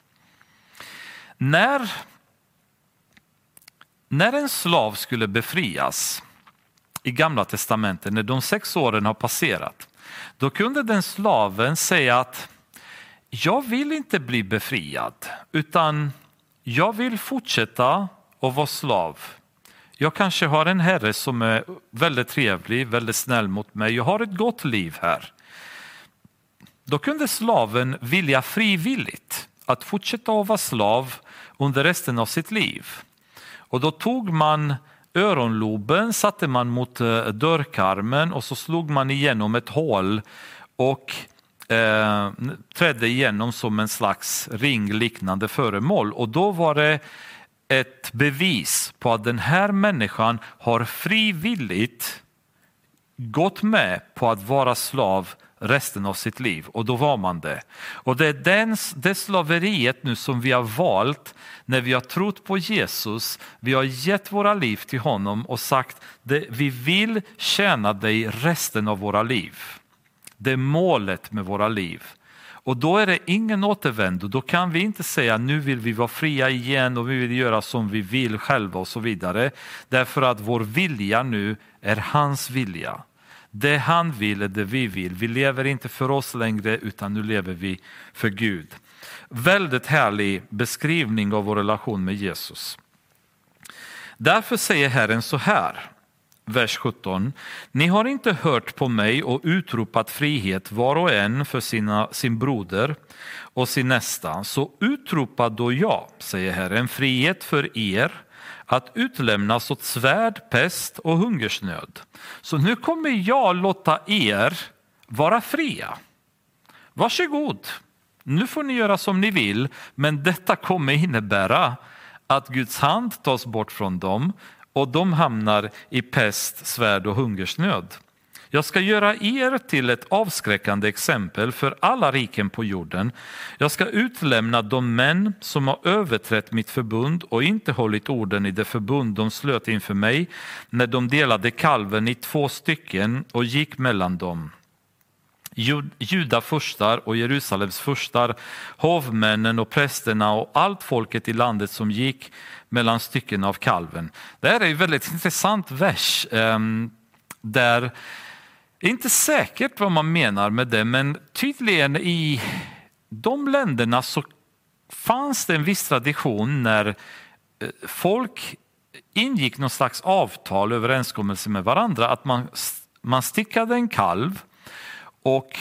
När, när en slav skulle befrias i Gamla testamentet, när de sex åren har passerat, då kunde den slaven säga att jag vill inte bli befriad, utan jag vill fortsätta att vara slav. Jag kanske har en herre som är väldigt trevlig, väldigt snäll mot mig. Jag har ett gott liv här. Då kunde slaven vilja frivilligt att fortsätta att vara slav under resten av sitt liv. Och då tog man öronloben, satte man mot eh, dörrkarmen och så slog man igenom ett hål och eh, trädde igenom som en slags ringliknande föremål. Och då var det ett bevis på att den här människan har frivilligt gått med på att vara slav resten av sitt liv och då var man det. Och det är den, det slaveriet nu som vi har valt när vi har trott på Jesus, vi har gett våra liv till honom och sagt att vi vill tjäna dig resten av våra liv. Det är målet med våra liv. Och då är det ingen återvändo, då kan vi inte säga nu vill vi vara fria igen och vi vill göra som vi vill själva och så vidare. Därför att vår vilja nu är hans vilja. Det han vill är det vi vill. Vi lever inte för oss längre utan nu lever vi för Gud. Väldigt härlig beskrivning av vår relation med Jesus. Därför säger Herren så här, vers 17. Ni har inte hört på mig och utropat frihet var och en för sina, sin broder och sin nästa. Så utropa då jag, säger Herren, frihet för er att utlämnas åt svärd, pest och hungersnöd. Så nu kommer jag låta er vara fria. Varsågod, nu får ni göra som ni vill, men detta kommer innebära att Guds hand tas bort från dem och de hamnar i pest, svärd och hungersnöd. Jag ska göra er till ett avskräckande exempel för alla riken på jorden. Jag ska utlämna de män som har överträtt mitt förbund och inte hållit orden i det förbund de slöt inför mig när de delade kalven i två stycken och gick mellan dem. Juda furstar och Jerusalems furstar, hovmännen och prästerna och allt folket i landet som gick mellan stycken av kalven. Det här är en väldigt intressant vers ehm, där det är inte säkert vad man menar med det, men tydligen i de länderna så fanns det en viss tradition när eh, folk ingick någon slags avtal, överenskommelse med varandra, att man, man stickade en kalv och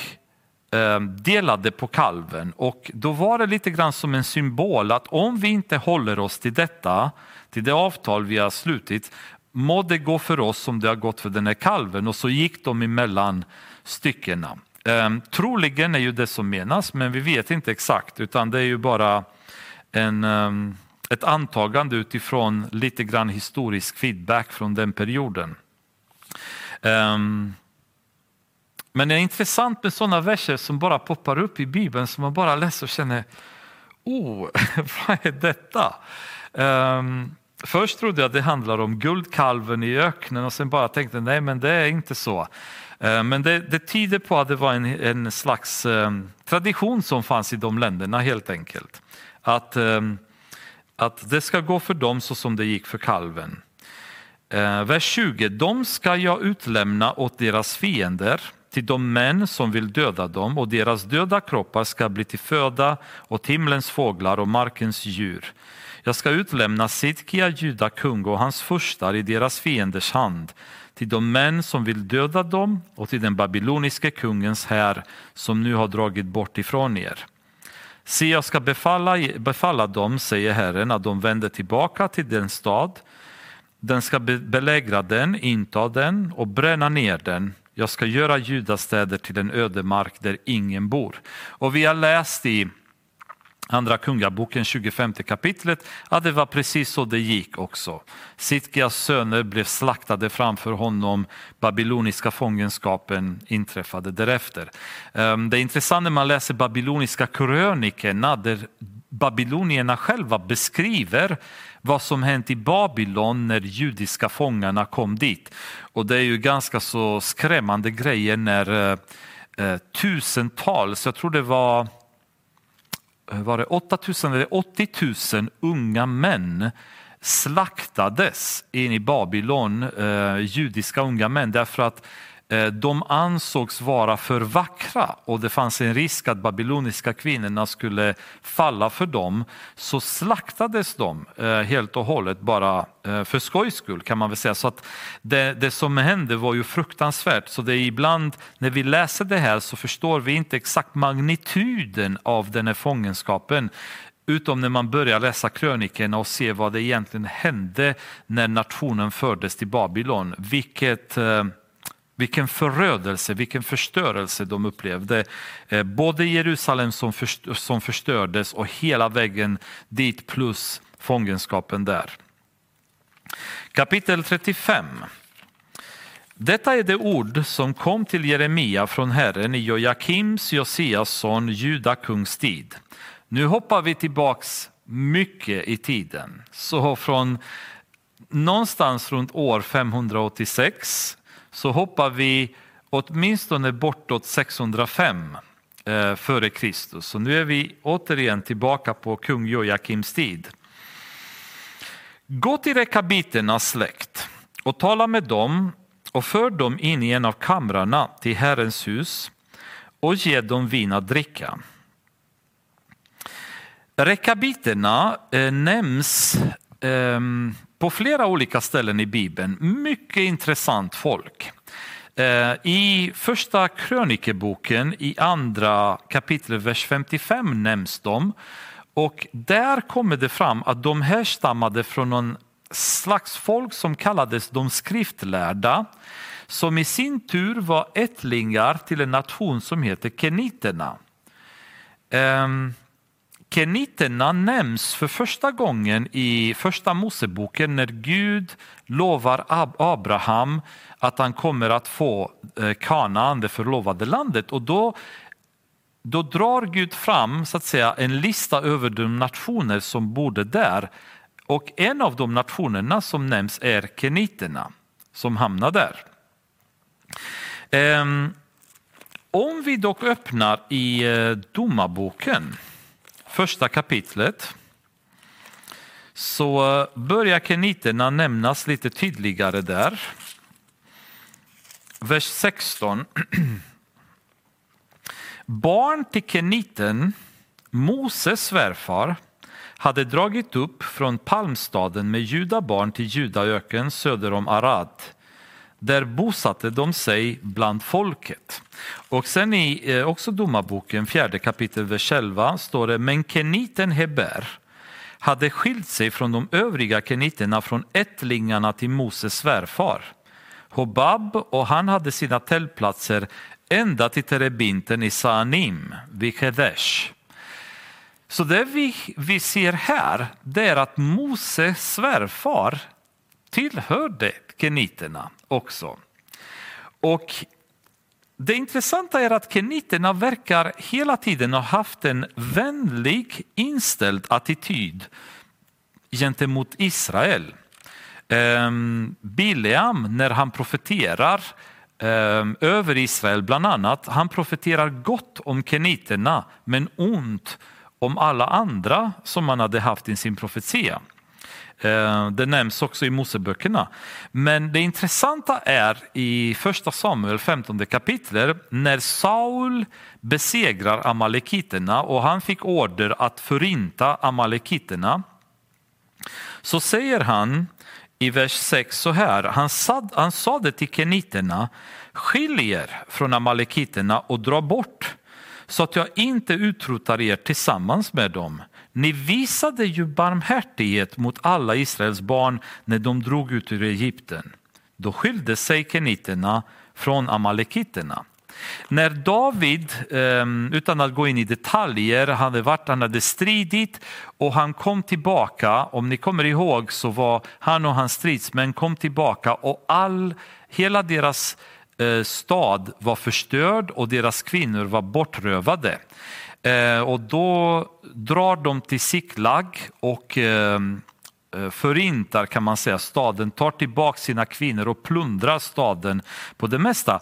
Eh, delade på kalven. Och då var det lite grann som en symbol att om vi inte håller oss till detta, till det avtal vi har slutit, må det gå för oss som det har gått för den här kalven. Och så gick de emellan styckena. Ehm, troligen är ju det som menas, men vi vet inte exakt, utan det är ju bara en, eh, ett antagande utifrån lite grann historisk feedback från den perioden. Ehm, men det är intressant med sådana verser som bara poppar upp i Bibeln som man bara läser och känner, oh, vad är detta? Um, Först trodde jag att det handlar om guldkalven i öknen och sen bara tänkte nej men det är inte så. Ehm, men det, det tyder på att det var en, en slags um, tradition som fanns i de länderna helt enkelt. Att, um, att det ska gå för dem så som det gick för kalven. Vers 20. De ska jag utlämna åt deras fiender, till de män som vill döda dem och deras döda kroppar ska bli till föda åt himlens fåglar och markens djur. Jag ska utlämna Sidkia, juda kung och hans furstar i deras fienders hand till de män som vill döda dem och till den babyloniske kungens här som nu har dragit bort ifrån er. Se, jag ska befalla, befalla dem, säger Herren, att de vänder tillbaka till den stad. Den ska belägra den, inta den och bränna ner den. Jag ska göra judastäder till en ödemark där ingen bor. Och vi har läst i Andra Kungaboken 25 kapitlet att det var precis så det gick också. Sitkias söner blev slaktade framför honom, babyloniska fångenskapen inträffade därefter. Ehm, det är intressant när man läser babyloniska krönikerna där babylonierna själva beskriver vad som hänt i Babylon när judiska fångarna kom dit. Och det är ju ganska så skrämmande grejer när eh, eh tusentals, jag tror det var eh, var det 8000 eller 80 000 unga män slaktades in i Babylon, eh, judiska unga män, därför att Eh, de ansågs vara för vackra och det fanns en risk att babyloniska kvinnorna skulle falla för dem. Så slaktades de eh, helt och hållet bara eh, för skojs skull kan man väl säga. Så att det, det som hände var ju fruktansvärt. Så det är ibland när vi läser det här så förstår vi inte exakt magnituden av den här fångenskapen. Utom när man börjar läsa krönikerna och se vad det egentligen hände när nationen fördes till Babylon. Vilket vilken förödelse, vilken förstörelse de upplevde. Eh, både Jerusalem som förstördes och hela vägen dit plus fångenskapen där. Kapitel 35. Detta är det ord som kom till Jeremia från Herren i Jojakims, Josias son, Juda kungs tid. Nu hoppar vi tillbaks mycket i tiden. Så från någonstans runt år 586 så hoppar vi åtminstone bortåt 605 eh, före Kristus. Så nu är vi återigen tillbaka på kung Joakims tid. Gå till rekabiternas släkt och tala med dem och för dem in i en av kamrarna till Herrens hus och ge dem vin att dricka. Rekabiterna eh, nämns eh, på flera olika ställen i Bibeln. Mycket intressant folk. Eh, I första krönikeboken i andra kapitlet, vers 55 nämns de. Och där kommer det fram att de härstammade från någon slags folk som kallades de skriftlärda som i sin tur var ättlingar till en nation som heter keniterna. Ehm, Keniterna nämns för första gången i första Moseboken när Gud lovar Abraham att han kommer att få eh, Kanaan, det förlovade landet. Och då, då drar Gud fram så att säga, en lista över de nationer som bodde där. Och en av de nationerna som nämns är keniterna som hamnar där. Ehm, om vi dock öppnar i eh, Domarboken första kapitlet så börjar keniterna nämnas lite tydligare där. Vers 16. Barn till keniten, Moses svärfar, hade dragit upp från palmstaden med judabarn till Judaöken söder om Arad. Där bosatte de sig bland folket. Och sen i eh, också domarboken, fjärde kapitel, vers 11, står det Men keniten Heber hade skilt sig från de övriga keniterna från ättlingarna till Moses svärfar. Hobab och han hade sina tältplatser ända till terebinten i Saanim vid Kedesh. Så det vi, vi ser här det är att Moses svärfar tillhörde keniterna också. Och det intressanta är att keniterna verkar hela tiden ha haft en vänlig inställd attityd gentemot Israel. Ehm, Bileam, när han profeterar ehm, över Israel bland annat, han profeterar gott om keniterna men ont om alla andra som han hade haft i sin profetia. Eh, det nämns också i Moseböckerna. Men det intressanta är i första Samuel 15 kapitlet när Saul besegrar amalekiterna och han fick order att förinta amalekiterna. Så säger han i vers 6 så här, han, sad, han sa det till keniterna, skilj er från amalekiterna och dra bort så att jag inte utrotar er tillsammans med dem. Ni visade ju barmhärtighet mot alla Israels barn när de drog ut ur Egypten. Då skilde sig keniterna från amalekiterna. När David, ehm, utan att gå in i detaljer, hade varit, han hade stridit och han kom tillbaka, om ni kommer ihåg så var han och hans stridsmän kom tillbaka och all, hela deras eh, stad var förstörd och deras kvinnor var bortrövade. Eh, och då drar de till Siklag och eh, eh, förintar kan man säga staden, tar tillbaka sina kvinnor och plundrar staden på det mesta.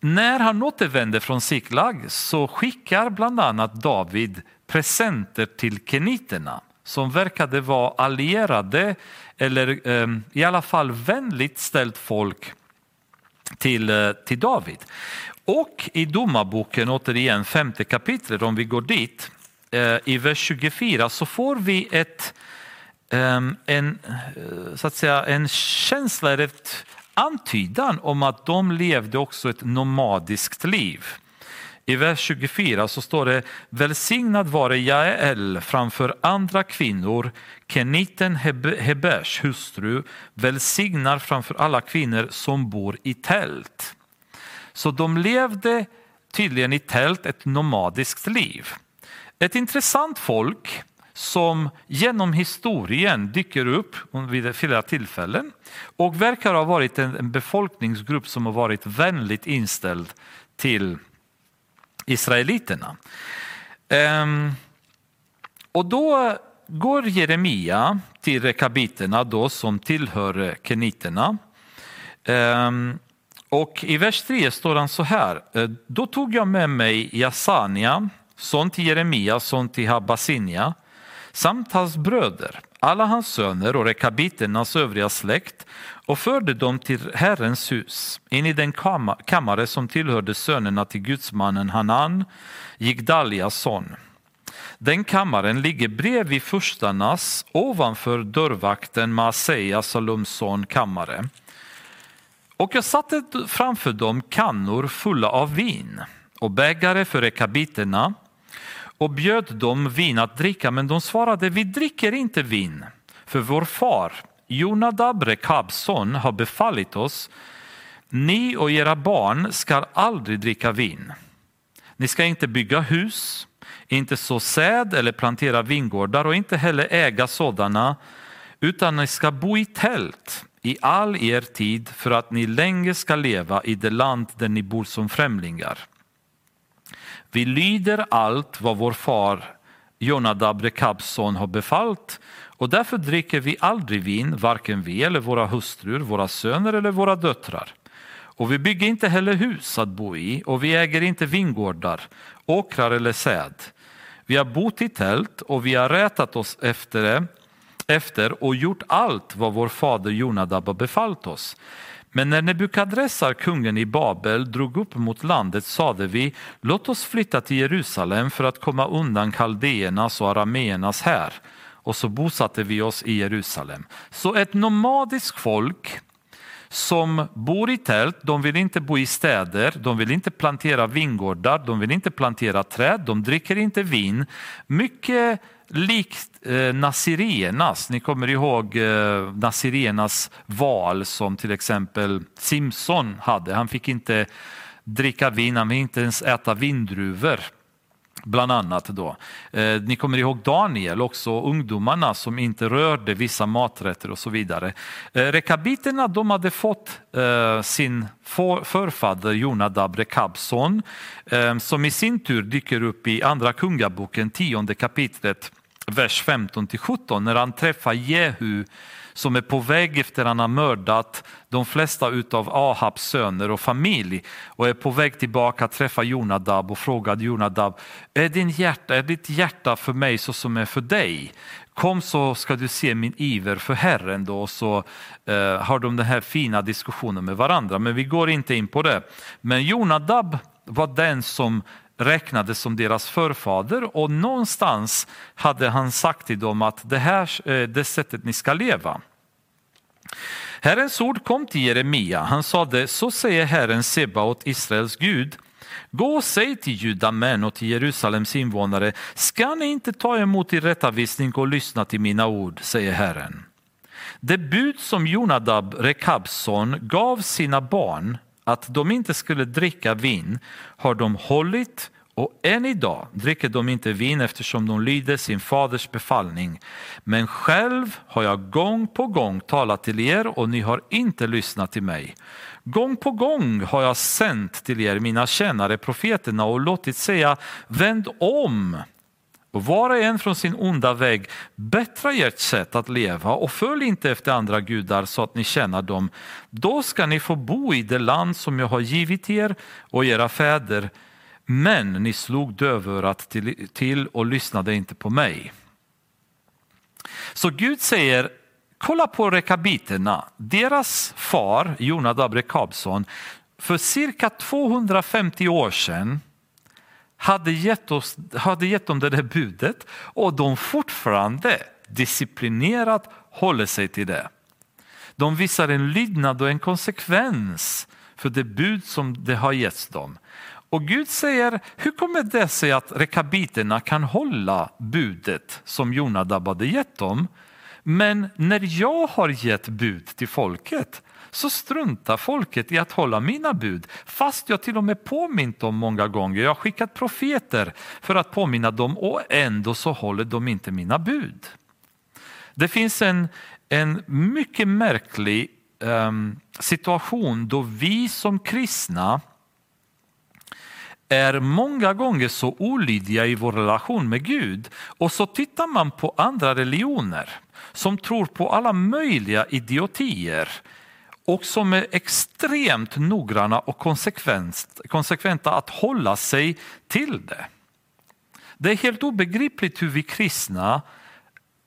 När han återvänder från Siklag så skickar bland annat David presenter till keniterna som verkade vara allierade eller ehm, i alla fall vänligt ställt folk till, till David. Och i Domarboken, återigen femte kapitlet, om vi går dit, eh, i vers 24 så får vi ett, ehm, en, eh, så att säga, en känsla, ett antydan om att de levde också ett nomadiskt liv. I vers 24 så står det Välsignad vare Jael framför andra kvinnor, Keniten Hebers hustru välsignar framför alla kvinnor som bor i tält. Så de levde tydligen i tält ett nomadiskt liv. Ett intressant folk som genom historien dyker upp vid flera tillfällen och verkar ha varit en befolkningsgrupp som har varit vänligt inställd till israeliterna. Ehm, och då går Jeremia till rekabiterna då som tillhör keniterna. Ehm, och i vers 3 står han så här. Eh, då tog jag med mig Jasania, son till Jeremia, son till Habasinia, samt hans bröder, alla hans söner och rekabiternas övriga släkt och förde dem till Herrens hus, in i den kammare som tillhörde sönerna till gudsmannen Hanan, Jigdalias son. Den kammaren ligger bredvid furstarnas ovanför dörrvakten Maaseias, Salums son, kammare. Och jag satte framför dem kannor fulla av vin och bägare för rekabiterna och bjöd dem vin att dricka, men de svarade, vi dricker inte vin, för vår far Jonadab, Rekabs son, har befallit oss, ni och era barn ska aldrig dricka vin. Ni ska inte bygga hus, inte så säd eller plantera vingårdar och inte heller äga sådana, utan ni ska bo i tält i all er tid för att ni länge ska leva i det land där ni bor som främlingar. Vi lyder allt vad vår far Jonadab, Rekabs son, har befallt och därför dricker vi aldrig vin, varken vi eller våra hustrur, våra söner eller våra döttrar. Och vi bygger inte heller hus att bo i och vi äger inte vingårdar, åkrar eller säd. Vi har bott i tält och vi har rätat oss efter det efter och gjort allt vad vår fader Jonadab har befallt oss. Men när Nebukadressar, kungen i Babel, drog upp mot landet sade vi, låt oss flytta till Jerusalem för att komma undan kaldéernas och arameernas här. Och så bosatte vi oss i Jerusalem. Så ett nomadiskt folk som bor i tält, de vill inte bo i städer, de vill inte plantera vingårdar, de vill inte plantera träd, de dricker inte vin. Mycket likt eh, ni kommer ihåg eh, val som till exempel Simpson hade. Han fick inte dricka vin, han fick inte ens äta vindruvor. Bland annat då. Eh, ni kommer ihåg Daniel, också ungdomarna som inte rörde vissa maträtter och så vidare. Eh, rekabiterna de hade fått eh, sin för, förfader Jonadab Rekabson eh, som i sin tur dyker upp i andra kungaboken, tionde kapitlet vers 15 till 17 när han träffar Jehu som är på väg efter att han har mördat de flesta av Ahabs söner och familj och är på väg tillbaka att träffa Jonadab och frågar Jonadab, är, din hjärta, är ditt hjärta för mig så som är för dig? Kom så ska du se min iver för Herren då så eh, har de den här fina diskussionen med varandra. Men vi går inte in på det. Men Jonadab var den som räknades som deras förfader och någonstans hade han sagt till dem att det här är det sättet ni ska leva. Herrens ord kom till Jeremia. Han sade, så säger Herren Sebaot, Israels Gud. Gå och säg till judamän och till Jerusalems invånare, ska ni inte ta emot i rättavisning och lyssna till mina ord, säger Herren. Det bud som Jonadab, Rekabs son, gav sina barn att de inte skulle dricka vin har de hållit och än idag dricker de inte vin eftersom de lyder sin faders befallning. Men själv har jag gång på gång talat till er och ni har inte lyssnat till mig. Gång på gång har jag sänt till er mina tjänare profeterna och låtit säga vänd om och var och en från sin onda väg, bättra ert sätt att leva och följ inte efter andra gudar så att ni tjänar dem. Då ska ni få bo i det land som jag har givit er och era fäder men ni slog dövörat till, till och lyssnade inte på mig. Så Gud säger kolla på rekabiterna. Deras far, Jonadab Rekabson, för cirka 250 år sedan hade gett, oss, hade gett dem det där budet och de fortfarande disciplinerat håller sig till det. De visar en lydnad och en konsekvens för det bud som det har getts dem. Och Gud säger, hur kommer det sig att rekabiterna kan hålla budet som Jonadab hade gett dem? Men när jag har gett bud till folket så struntar folket i att hålla mina bud fast jag till och med påmint dem många gånger. Jag har skickat profeter för att påminna dem och ändå så håller de inte mina bud. Det finns en, en mycket märklig um, situation då vi som kristna är många gånger så olydiga i vår relation med Gud och så tittar man på andra religioner som tror på alla möjliga idiotier och som är extremt noggranna och konsekventa att hålla sig till det. Det är helt obegripligt hur vi kristna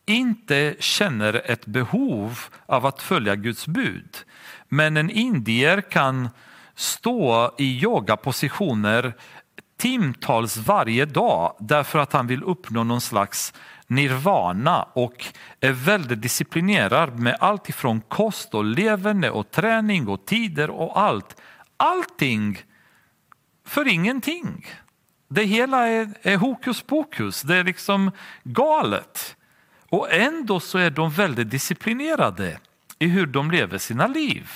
inte känner ett behov av att följa Guds bud. Men en indier kan stå i yogapositioner timtals varje dag därför att han vill uppnå någon slags nirvana och är väldigt disciplinerad med allt ifrån kost och leverne och träning och tider och allt. Allting för ingenting. Det hela är, är hokus pokus, det är liksom galet. Och ändå så är de väldigt disciplinerade i hur de lever sina liv.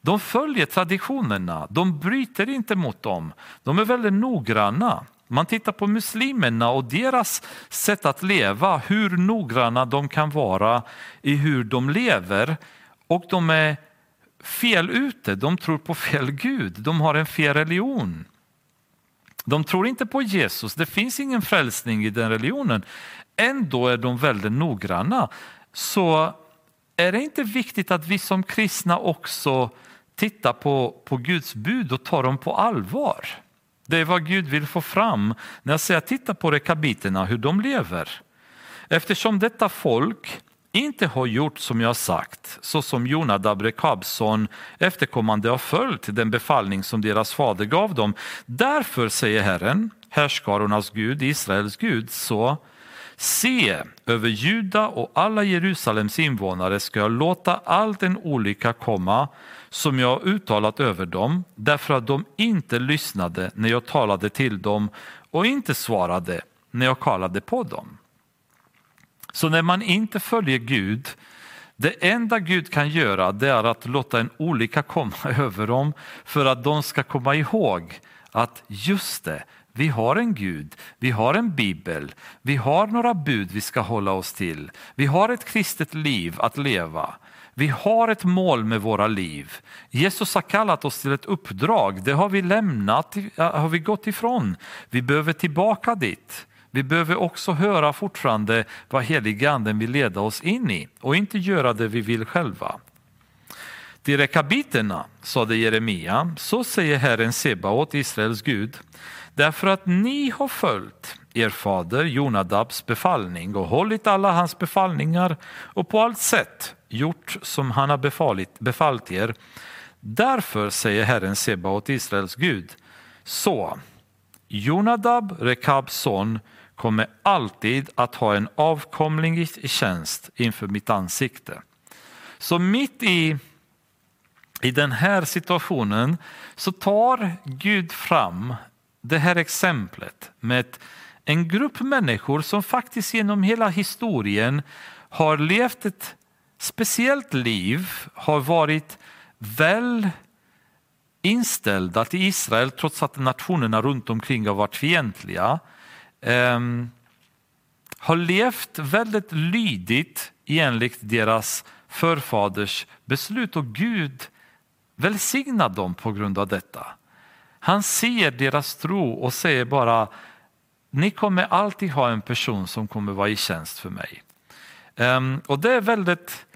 De följer traditionerna, de bryter inte mot dem. De är väldigt noggranna. Man tittar på muslimerna och deras sätt att leva, hur noggranna de kan vara i hur de lever. Och de är fel ute, de tror på fel Gud, de har en fel religion. De tror inte på Jesus, det finns ingen frälsning i den religionen. Ändå är de väldigt noggranna. Så är det inte viktigt att vi som kristna också tittar på, på Guds bud och tar dem på allvar? Det är vad Gud vill få fram när jag säger titta på rekabiterna, hur de lever. Eftersom detta folk inte har gjort som jag sagt, så som Jonadab Rekabson efterkommande har följt den befallning som deras fader gav dem. Därför säger Herren, härskarornas Gud, Israels Gud, så Se, över Juda och alla Jerusalems invånare ska jag låta all den olycka komma som jag uttalat över dem, därför att de inte lyssnade när jag talade till dem och inte svarade när jag kallade på dem. Så när man inte följer Gud, det enda Gud kan göra det är att låta en olycka komma över dem för att de ska komma ihåg att just det, vi har en Gud, vi har en bibel, vi har några bud vi ska hålla oss till. Vi har ett kristet liv att leva. Vi har ett mål med våra liv. Jesus har kallat oss till ett uppdrag, det har vi lämnat, har vi gått ifrån. Vi behöver tillbaka dit. Vi behöver också höra fortfarande vad heliganden vill leda oss in i och inte göra det vi vill själva. Till rekabiterna sade Jeremia, så säger Herren Sebaot, Israels Gud, därför att ni har följt er fader Jonadabs befallning och hållit alla hans befallningar och på allt sätt gjort som han har befalit, befallt er. Därför säger Herren Sebaot, Israels Gud, så Jonadab, Rekabs son, kommer alltid att ha en avkomling i tjänst inför mitt ansikte. Så mitt i, i den här situationen så tar Gud fram det här exemplet med en grupp människor som faktiskt genom hela historien har levt ett speciellt liv, har varit väl inställda till Israel trots att nationerna runt omkring har varit fientliga. Um, har levt väldigt lydigt enligt deras förfaders beslut och Gud välsignar dem på grund av detta. Han ser deras tro och säger bara ni kommer alltid ha en person som kommer vara i tjänst för mig. Um, och det är väldigt,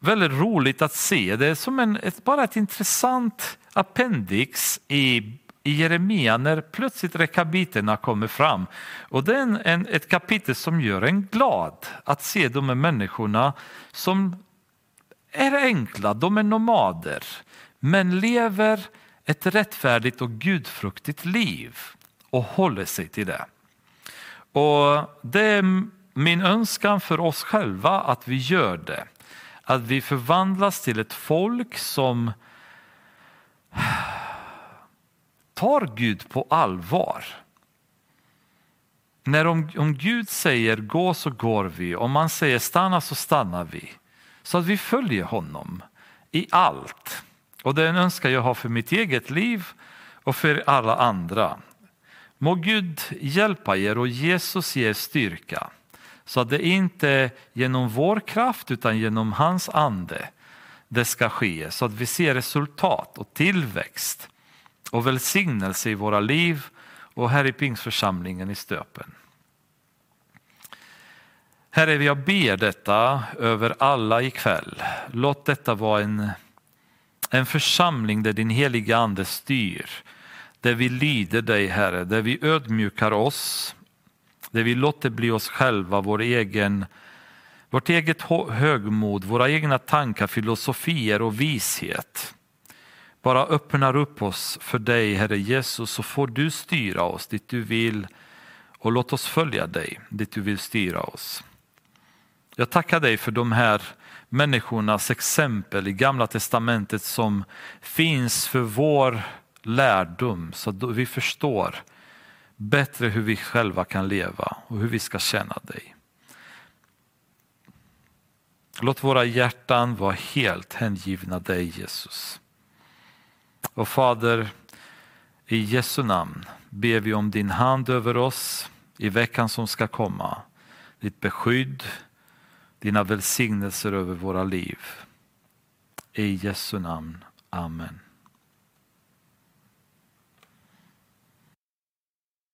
väldigt roligt att se. Det är som en, ett, bara ett intressant appendix i, i Jeremia när plötsligt rekabiterna kommer fram. Och det är en, en, ett kapitel som gör en glad att se de här människorna som är enkla, de är nomader, men lever ett rättfärdigt och gudfruktigt liv och håller sig till det. Och det är min önskan för oss själva att vi gör det. Att vi förvandlas till ett folk som tar Gud på allvar. När om, om Gud säger gå så går vi, om man säger stanna så stannar vi. Så att vi följer honom i allt. Och det är en önskan jag har för mitt eget liv och för alla andra. Må Gud hjälpa er och Jesus ge styrka så att det inte är genom vår kraft utan genom hans ande det ska ske så att vi ser resultat och tillväxt och välsignelse i våra liv och här i Pingsförsamlingen i Stöpen. Herre, jag ber detta över alla ikväll. Låt detta vara en, en församling där din heliga ande styr. Där vi lyder dig Herre, där vi ödmjukar oss. Där vi låter bli oss själva, vår egen, vårt eget högmod, våra egna tankar, filosofier och vishet. Bara öppnar upp oss för dig Herre Jesus så får du styra oss dit du vill och låt oss följa dig dit du vill styra oss. Jag tackar dig för de här människornas exempel i Gamla Testamentet som finns för vår lärdom så att vi förstår bättre hur vi själva kan leva och hur vi ska känna dig. Låt våra hjärtan vara helt hängivna dig Jesus. Och Fader, i Jesu namn ber vi om din hand över oss i veckan som ska komma. Ditt beskydd, dina välsignelser över våra liv. I Jesu namn. Amen.